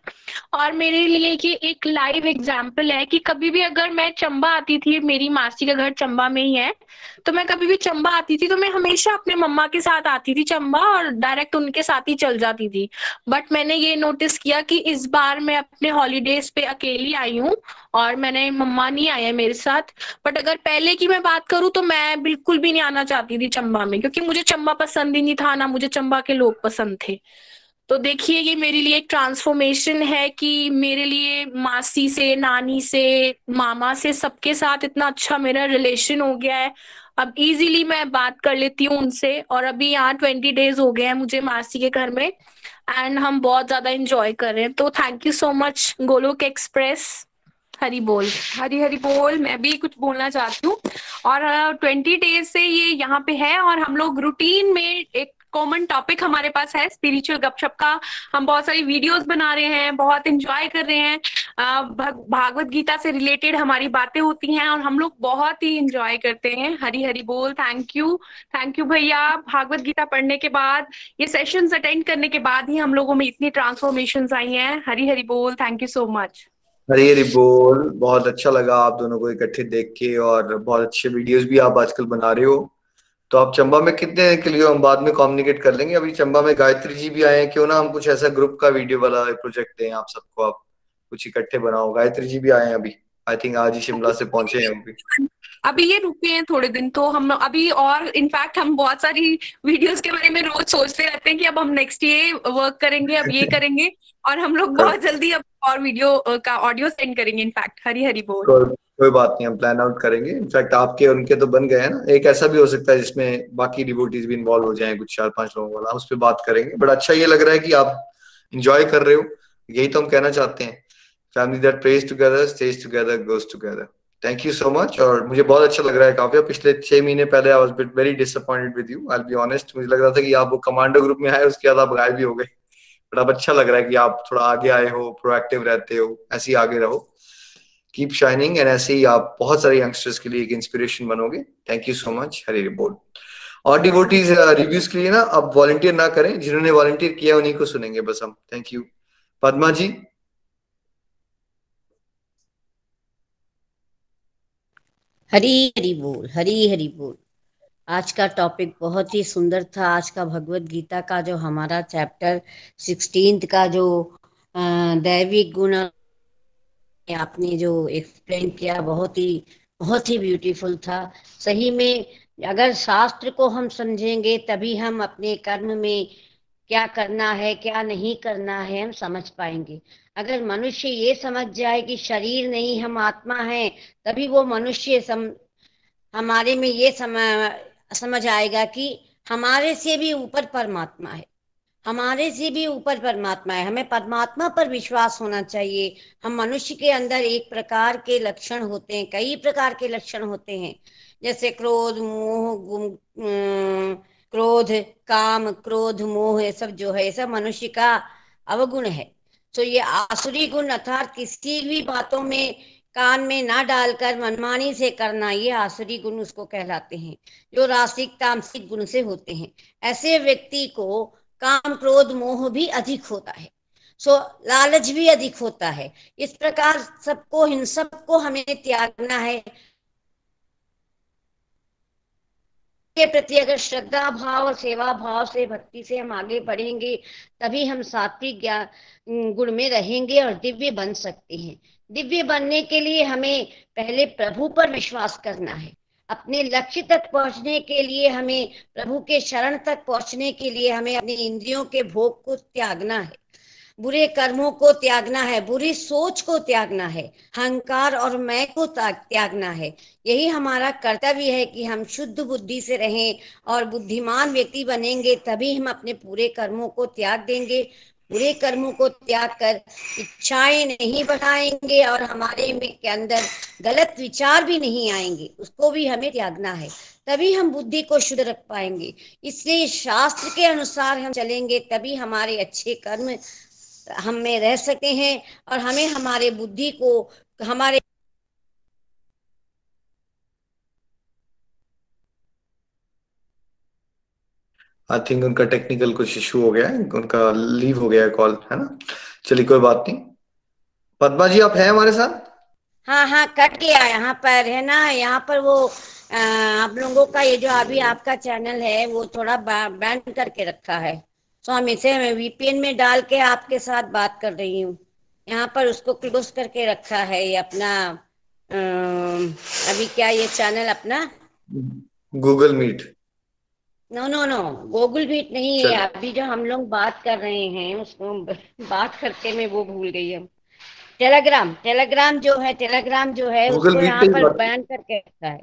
और मेरे लिए ये एक लाइव एग्ज़ाम्पल है कि कभी भी अगर मैं चंबा आती थी, मेरी मासी का घर चंबा में ही है तो मैं कभी भी चंबा आती थी तो मैं हमेशा अपने मम्मा के साथ आती थी चंबा और डायरेक्ट उनके साथ ही चल जाती थी। बट मैंने ये नोटिस किया कि इस बार मैं अपने हॉलीडेज पे अकेली आई हूँ और मैंने मम्मा नहीं आया मेरे साथ। बट अगर पहले की मैं बात करूँ तो मैं बिल्कुल भी नहीं आना चाहती थी चंबा में, क्योंकि मुझे चंबा पसंद ही नहीं था, ना मुझे चंबा के लोग पसंद थे। तो देखिए, ये मेरे लिए एक ट्रांसफॉर्मेशन है कि मेरे लिए मासी से, नानी से, मामा से सबके साथ इतना अच्छा मेरा रिलेशन हो गया है। अब इजीली मैं बात कर लेती हूँ उनसे, और अभी यहाँ ट्वेंटी डेज़ हो गए हैं मुझे मासी के घर में एंड हम बहुत ज़्यादा इंजॉय कर रहे हैं। तो thank you so much Golok express Hari बोल, हरी हरी बोल, मैं भी कुछ बोलना चाहती हूँ। और ट्वेंटी डेज़ से ये यहाँ पे है और हम लोग रूटीन में एक कॉमन टॉपिक हमारे पास है स्पिरिचुअल गपशप का। हम बहुत सारी वीडियोस बना रहे हैं, बहुत एंजॉय कर रहे हैं। भागवत गीता से रिलेटेड हमारी बातें होती हैं और हम लोग बहुत ही एंजॉय करते हैं। हरी हरी बोल थैंक यू थैंक यू भैया। भागवत गीता पढ़ने के बाद, ये सेशंस अटेंड करने के बाद ही हम लोगों में इतनी ट्रांसफॉर्मेशन आई हैं। हरी हरी बोल thank you so much Hari Hari बोल। बहुत अच्छा लगा आप दोनों को इकट्ठे देख के और बहुत अच्छे वीडियोस भी आप आजकल बना रहे हो। तो आप चंबा में कितने के लिए हम बाद में कम्युनिकेट कर लेंगे। अभी चंबा में गायत्री जी भी आए हैं। क्यों ना हम कुछ ऐसा ग्रुप का वीडियो वाला प्रोजेक्ट दें आप सबको। आप कुछ इकट्ठे बनाओ। गायत्री जी भी आए हैं अभी। आई थिंक आज ही शिमला से पहुँचे हैं अभी। अभी ये रुके हैं थोड़े दिन तो हम अभी और इनफैक्ट हम बहुत सारी वीडियोस के बारे में रोज सोचते रहते हैं कि अब हम नेक्स्ट ये वर्क करेंगे अब ये करेंगे और हम लोग बहुत [laughs] जल्दी अब और वीडियो का ऑडियो सेंड करेंगे इनफैक्ट हरी हरी बोल। कोई बात नहीं, हम प्लान आउट करेंगे। इनफैक्ट आपके उनके तो बन गए हैं ना। एक ऐसा भी हो सकता है जिसमें बाकी डिवोटीज भी इन्वॉल्व हो जाए, कुछ चार पाँच लोगों वाला, उस पर बात करेंगे। बट अच्छा ये लग रहा है कि आप इंजॉय कर रहे हो। यही तो हम कहना चाहते हैं। Family that praise together stays together goes together thank you so much और मुझे बहुत अच्छा लग रहा है काफ़ी पिछले छह महीने पहले I was very disappointed with you I be honest मुझे लग रहा था कि आप वो कमांडो ग्रुप में आए, उसके बाद आप गायब भी हो गए। बट अब अच्छा लग रहा है कि आप थोड़ा आगे आए हो प्रोएक्टिव रहते हो, ऐसे ही आगे रहो। कीप शाइनिंग एंड ऐसे ही आप बहुत सारे यंगस्टर्स के लिए एक इंस्पिरेशन बनोगे। Thank you so much Hari बोल और डिवोटीज रिव्यूज़ के लिए ना आप वॉलंटियर ना करें। जिन्होंने वॉलंटियर किया उन्हीं को सुनेंगे बस हम। Thank you Padma ji. Hari Hari बोल, हरी हरी बोल। आज का टॉपिक बहुत ही सुंदर था। आज का भगवत गीता का जो हमारा चैप्टर सिक्सटीन का जो दैविक गुण आपने जो एक्सप्लेन किया बहुत ही बहुत ही ब्यूटीफुल था। सही में अगर शास्त्र को हम समझेंगे तभी हम अपने कर्म में क्या करना है क्या नहीं करना है हम समझ पाएँगे। अगर मनुष्य ये समझ जाए कि शरीर नहीं हम आत्मा है तभी वो मनुष्य सम, हमारे में ये सम, समझ आएगा कि हमारे से भी ऊपर परमात्मा है। हमारे से भी ऊपर परमात्मा है। हमें परमात्मा पर विश्वास होना चाहिए। हम मनुष्य के अंदर एक प्रकार के लक्षण होते हैं, कई प्रकार के लक्षण होते हैं। जैसे क्रोध, मोह, गुम क्रोध, काम, क्रोध, मोह, ये सब जो है, ये सब मनुष्य का अवगुण है। तो ये आसुरी गुण अर्थात किसी भी बातों में कान में ना डालकर मनमानी से करना ये आसुरी गुण उसको कहलाते हैं, जो रासिक तामसिक गुण से होते हैं। ऐसे व्यक्ति को काम क्रोध मोह भी अधिक होता है, सो लालच भी अधिक होता है। इस प्रकार सबको, इन सबको हमें त्यागना है। के प्रति अगर श्रद्धा भाव और सेवा भाव से, भक्ति से हम आगे बढ़ेंगे, तभी हम सात्विक ज्ञान गुण में रहेंगे और दिव्य बन सकते हैं। दिव्य बनने के लिए हमें पहले प्रभु पर विश्वास करना है। अपने लक्ष्य तक पहुँचने के लिए हमें प्रभु के शरण तक पहुँचने के लिए हमें अपने इंद्रियों के भोग को त्यागना है। बुरे कर्मों को त्यागना है, बुरी सोच को त्यागना है, अहंकार और मैं को त्यागना है। यही हमारा कर्तव्य है कि हम शुद्ध बुद्धि से रहें और बुद्धिमान व्यक्ति बनेंगे, तभी हम अपने पूरे कर्मों को त्याग देंगे। बुरे कर्मों को त्याग कर इच्छाएँ नहीं बढ़ाएँगे और हमारे में के अंदर गलत विचार भी नहीं आएँगे। उसको भी हमें त्यागना है। तभी हम बुद्धि को शुद्ध रख पाएँगे। इसलिए शास्त्र के अनुसार हम चलेंगे, तभी हमारे अच्छे कर्म हम में रह सकते हैं और हमें हमारे बुद्धि को, हमारे आई थिंक उनका टेक्निकल कुछ इशू हो गया है उनका लीव हो गया है कॉल है ना? चलिए कोई बात नहीं। पद्मा जी आप हैं हमारे साथ? हाँ हाँ कट गया यहाँ पर है ना यहाँ पर वो आ, आप लोगों का ये जो अभी आपका चैनल है वो थोड़ा बैंड करके रखा है। तो हम इसे वीपीएन में डाल के आपके साथ बात कर रही हूँ। यहाँ पर उसको क्लोज करके रखा है ये अपना आ, अभी क्या ये चैनल अपना? Google Meet no no no Google Meet नहीं है अभी जो हम लोग बात कर रहे हैं उसको [laughs] बात करते में वो भूल गई हम टेलीग्राम टेलीग्राम जो है टेलीग्राम जो है उसको यहाँ पर बयान करके रखा है।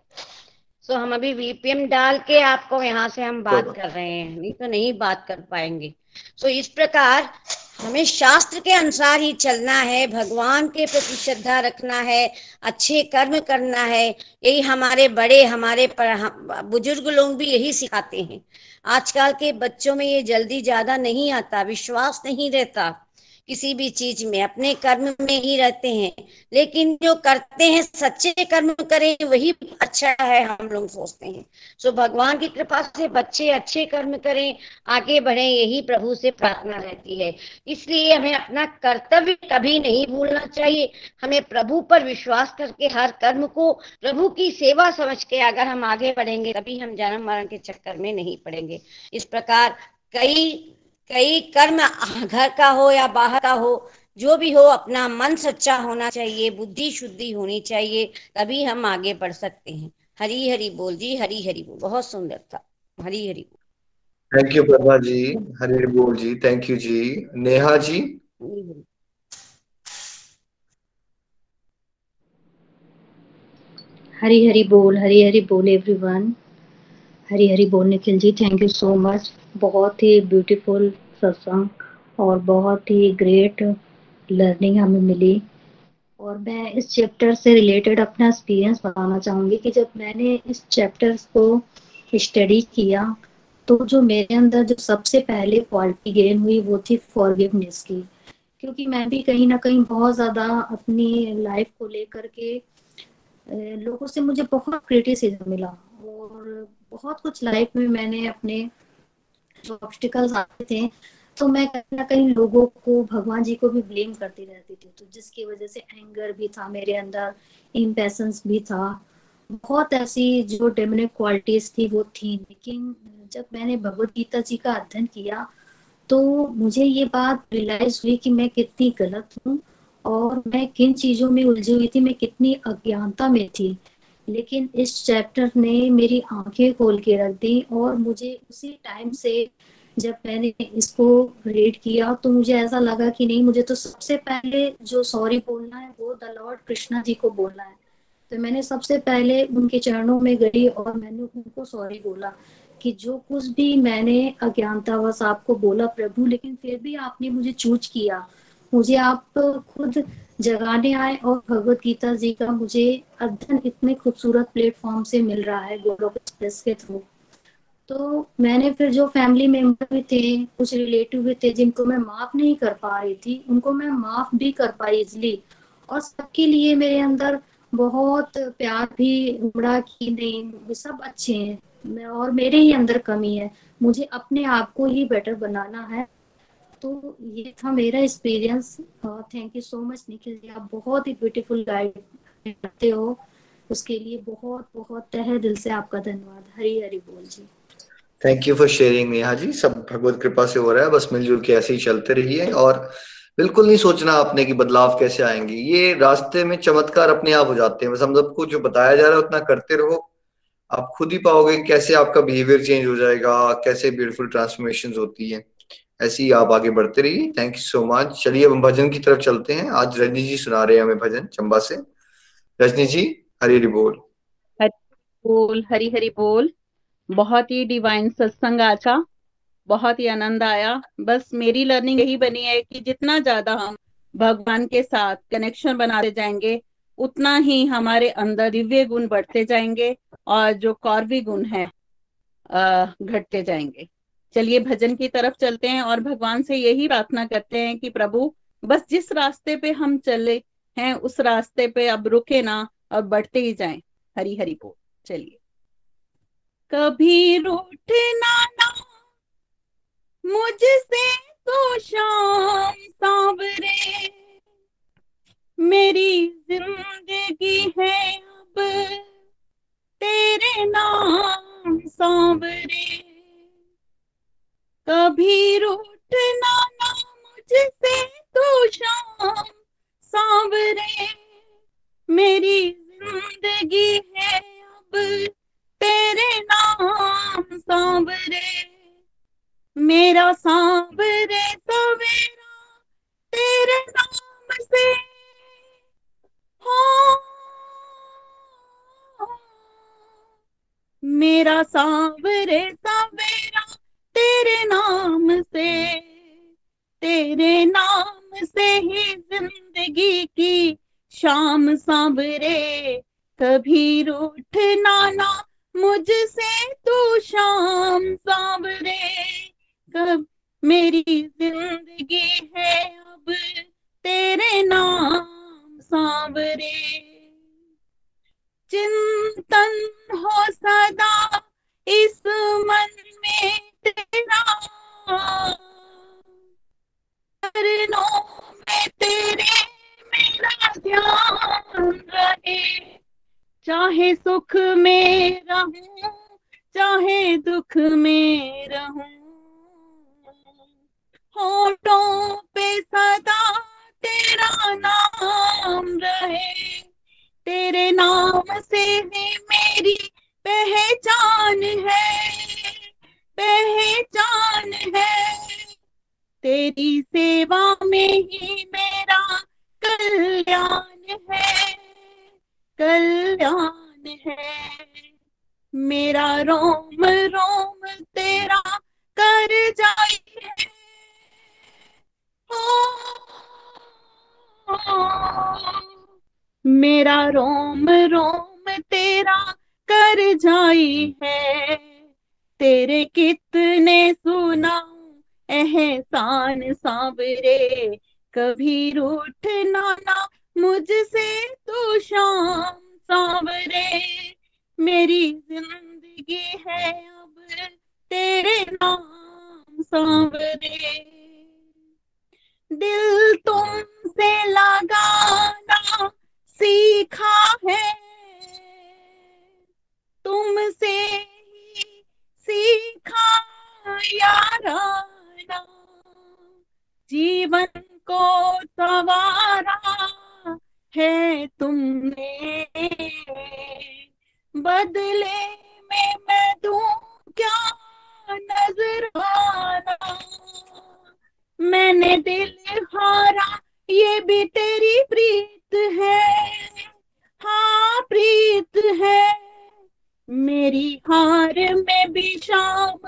सो हम अभी वीपीएम डाल के आपको यहाँ से हम बात कर रहे हैं। नहीं तो नहीं बात कर पाएँगे। सो इस प्रकार हमें शास्त्र के अनुसार ही चलना है, भगवान के प्रति श्रद्धा रखना है, अच्छे कर्म करना है। यही हमारे बड़े, हमारे बुज़ुर्ग लोग भी यही सिखाते हैं। आजकल के बच्चों में ये जल्दी ज़्यादा नहीं आता, विश्वास नहीं रहता। किसी भी चीज़ में, अपने कर्म में ही रहते हैं। लेकिन जो करते हैं, सच्चे कर्म करें, वही अच्छा है, हम लोग सोचते हैं। सो भगवान की कृपा से बच्चे अच्छे कर्म करें, आगे बढ़े, यही प्रभु से प्रार्थना रहती है। इसलिए हमें अपना कर्तव्य कभी नहीं भूलना चाहिए। हमें प्रभु पर विश्वास करके हर कर्म को, प्रभु की सेवा समझ के अगर हम आगे बढ़ेंगे, तभी हम जन्म मरण के चक्कर में नहीं पड़ेंगे। इस प्रकार कई कई कर्म घर का हो या बाहर का हो जो भी हो अपना मन सच्चा होना चाहिए बुद्धि शुद्धि होनी चाहिए तभी हम आगे बढ़ सकते हैं। हरी हरी बोल जी हरी हरी बोल। बहुत सुंदर था। हरी हरी बोल। Thank you Prabha ji. हरी हरी बोल जी। थैंक यू जी। नेहा जी? हरी हरी बोल हरी हरी बोल एवरीवन हरी हरी बोल Nikhil ji thank you so much बहुत ही ब्यूटीफुल सत्संग और बहुत ही ग्रेट लर्निंग हमें मिली। और मैं इस चैप्टर से रिलेटेड अपना एक्सपीरियंस बताना चाहूँगी कि जब मैंने इस चैप्टर को स्टडी किया तो जो मेरे अंदर जो सबसे पहले क्वालिटी गेन हुई, वो थी फॉरगिवनेस की। क्योंकि मैं भी कहीं ना कहीं बहुत ज़्यादा अपनी लाइफ को लेकर के लोगों से मुझे बहुत क्रिटिसिज्म मिला और बहुत कुछ लाइफ में मैंने अपने ऑब्स्टिकल्स आते थे तो मैं कहीं ना कहीं लोगों को, भगवान जी को भी ब्लेम करती रहती थी। तो जिसकी वजह से एंगर भी था, मेरे अंदर इम्पेशंस भी था। बहुत ऐसी जो डेमोनिक क्वालिटीज थी, वो थी। लेकिन जब मैंने भगवत गीता जी का अध्ययन किया तो मुझे ये बात रियलाइज़ हुई कि मैं कितनी गलत हूँ और मैं किन चीज़ों में उलझी हुई थी, मैं कितनी अज्ञानता में थी। लेकिन इस चैप्टर ने मेरी आँखें खोल के रख दी और मुझे उसी टाइम से जब मैंने इसको रीड किया तो मुझे ऐसा लगा कि नहीं, मुझे तो सबसे पहले जो सॉरी बोलना है, वो द लॉर्ड कृष्णा जी को बोलना है। तो मैंने सबसे पहले उनके चरणों में गई और मैंने उनको सॉरी बोला कि जो कुछ भी मैंने अज्ञानतावश आपको बोला प्रभु, लेकिन फिर भी आपने मुझे चूज़ किया। मुझे आप खुद जगाने आए और भगवत गीता जी का मुझे अध्ययन इतने खूबसूरत प्लेटफॉर्म से मिल रहा है गोलोक एक्सप्रेस के थ्रू तो मैंने फिर जो फैमिली मेंबर भी थे, कुछ रिलेटिव भी थे, जिनको मैं माफ़ नहीं कर पा रही थी, उनको मैं माफ़ भी कर पाई इजली और सबके लिए मेरे अंदर बहुत प्यार भी, उमड़ा कि नहीं सब अच्छे हैं। और मेरे ही अंदर कमी है। मुझे अपने आप को ही बेटर बनाना है। तो ये था मेरा experience thank you so much Nikhil ji. आप बहुत ही ब्यूटीफुल गाइड करते हो। उसके लिए बहुत बहुत तहे दिल से आपका धन्यवाद। हरी हरी बोल जी। Thank you for sharing Neha ji. सब भगवत कृपा से हो रहा है। बस मिलजुल के ऐसे ही चलते रहिए और बिल्कुल नहीं सोचना आपने कि बदलाव कैसे आएँगे। ये रास्ते में चमत्कार अपने आप हो जाते हैं। बस हम सबको जो बताया जा रहा है उतना करते रहो। आप खुद ही पाओगे कैसे आपका बिहेवियर चेंज हो जाएगा, कैसे ब्यूटीफुल ट्रांसफॉर्मेशन होती है। ऐसे ही आप आगे बढ़ते रहिए। थैंक यू सो मच चलिए, अब हम भजन की तरफ़ चलते हैं। आज रजनी जी सुना रहे हैं हमें भजन चंबा से। रजनी जी, हरी हरी बोल। बोल, हरी हरी बोल। बहुत ही डिवाइन सत्संग का। बहुत ही आनंद आया। बस मेरी लर्निंग यही बनी है कि जितना ज़्यादा हम भगवान के साथ कनेक्शन बनाते जाएँगे, उतना ही हमारे अंदर दिव्य गुण बढ़ते जाएँगे और जो कौरवी गुण है घटते जाएँगे। चलिए भजन की तरफ़ चलते हैं और भगवान से यही प्रार्थना करते हैं कि प्रभु, बस जिस रास्ते पे हम चले हैं, उस रास्ते पे अब रुके ना और बढ़ते ही जाएँ। हरी हरी बोल। चलिए। कभी रूठना ना। मुझसे तो शाम सांवरे। मेरी ज़िंदगी है अब। तेरे नाम सांवरे। कभी रूठना ना मुझसे तो शाम सांवरे। मेरी ज़िंदगी है अब तेरे नाम सांवरे। मेरा सांवरे सवेरा तेरे नाम से। हो। मेरा सांवरे सवेरा तेरे नाम से, तेरे नाम से ही ज़िंदगी की शाम सांवरे। कभी रूठना ना मुझसे तू शाम सांवरे। कब मेरी ज़िंदगी है अब तेरे नाम सांवरे। चिंतन हो सदा इस मन में तेरा चरणों में तेरे मेरा ध्यान रहे। चाहे सुख में रहूँ, चाहे दुख में रहूँ। होठों पे सदा तेरा नाम रहे। तेरे नाम से ही मेरी पहचान है पहचान है। तेरी सेवा में ही मेरा कल्याण है कल्याण है। मेरा रोम रोम तेरा कर जाई है। मेरा रोम रोम तेरा कर जाई है। तेरे कितने सुनाऊं एहसान सांवरे। कभी रूठना ना मुझसे तू शाम सांवरे। मेरी ज़िंदगी है अब तेरे नाम सांवरे। दिल तुमसे लगाना सीखा है तुमसे ही सीखा याराना जीवन को सवारा है तुमने। बदले में मैं दूँ क्या नज़र आना? मैंने दिल हारा, ये भी तेरी प्रीत है। हाँ प्रीत है। मेरी हार में भी शाम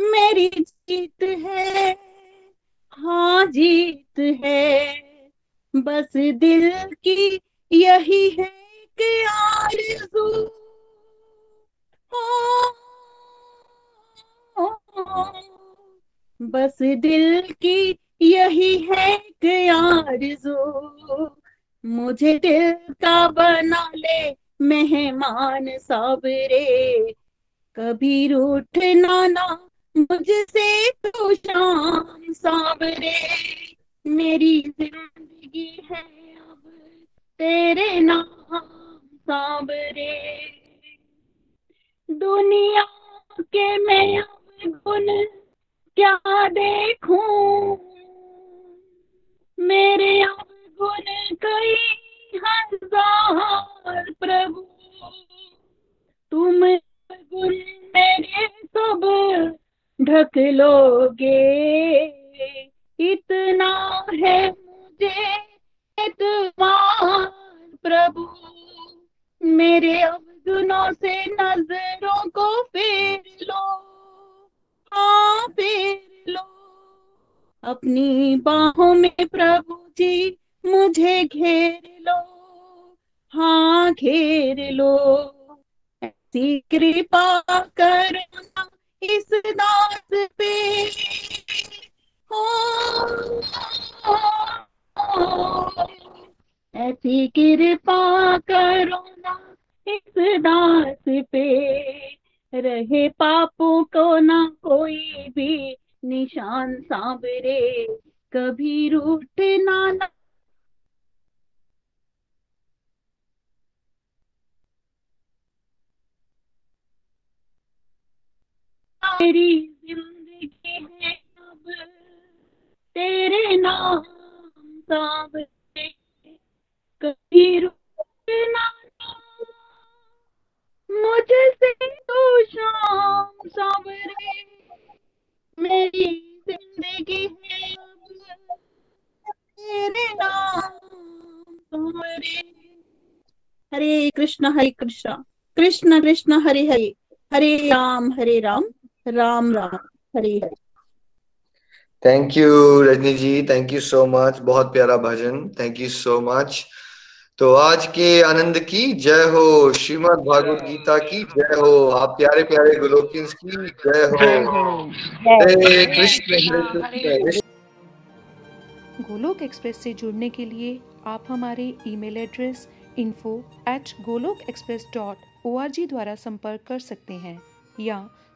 मेरी जीत है। हाँ जीत है। बस दिल की यही है कि आरज़ू। हो। बस दिल की यही है कि आरज़ू। मुझे दिल का बना ले मेहमान साबरे कभी रूठना ना मुझसे तो शाम साबरे मेरी ज़िंदगी है अब तेरे नाम साबरे दुनिया के मैं अब गुन क्या देखूँ? मेरे अब गुन कई हज़ार तुम गुन मेरे सब ढक लोगे। इतना है मुझे एतबार प्रभु। मेरे अवगुणों से नज़रों को फेर लो। हाँ फेर लो। अपनी बाहों में प्रभु जी, मुझे घेर लो। हाँ घेर लो। ऐसी कृपा करना इस दास पे। हो। ऐसी कृपा करो ना इस दास पे। रहे पापों को ना कोई भी निशान सांबरे कभी रूठना ना मेरी ज़िंदगी है अब। तेरे नाम सांवरे कभी रूठना ना मुझसे तो शाम सांवरे। मेरी ज़िंदगी है अब। तेरे नाम Hare Krishna Hare Krishna. Krishna Krishna, Hare Hare. Hare Ram Hare Ram. Ram Ram Hare Hare. Thank you Rajni ji thank you so much बहुत प्यारा भजन. थैंक यू सो मच तो आज के आनंद की जय हो श्रीमद् भागवत गीता की जय हो आप प्यारे प्यारे गोलोकिंस की जय हो। हरे कृष्ण। हरे कृष्ण। गोलोक एक्सप्रेस से जुड़ने के लिए आप हमारे email address info at Golok express dot O द्वारा संपर्क कर सकते हैं या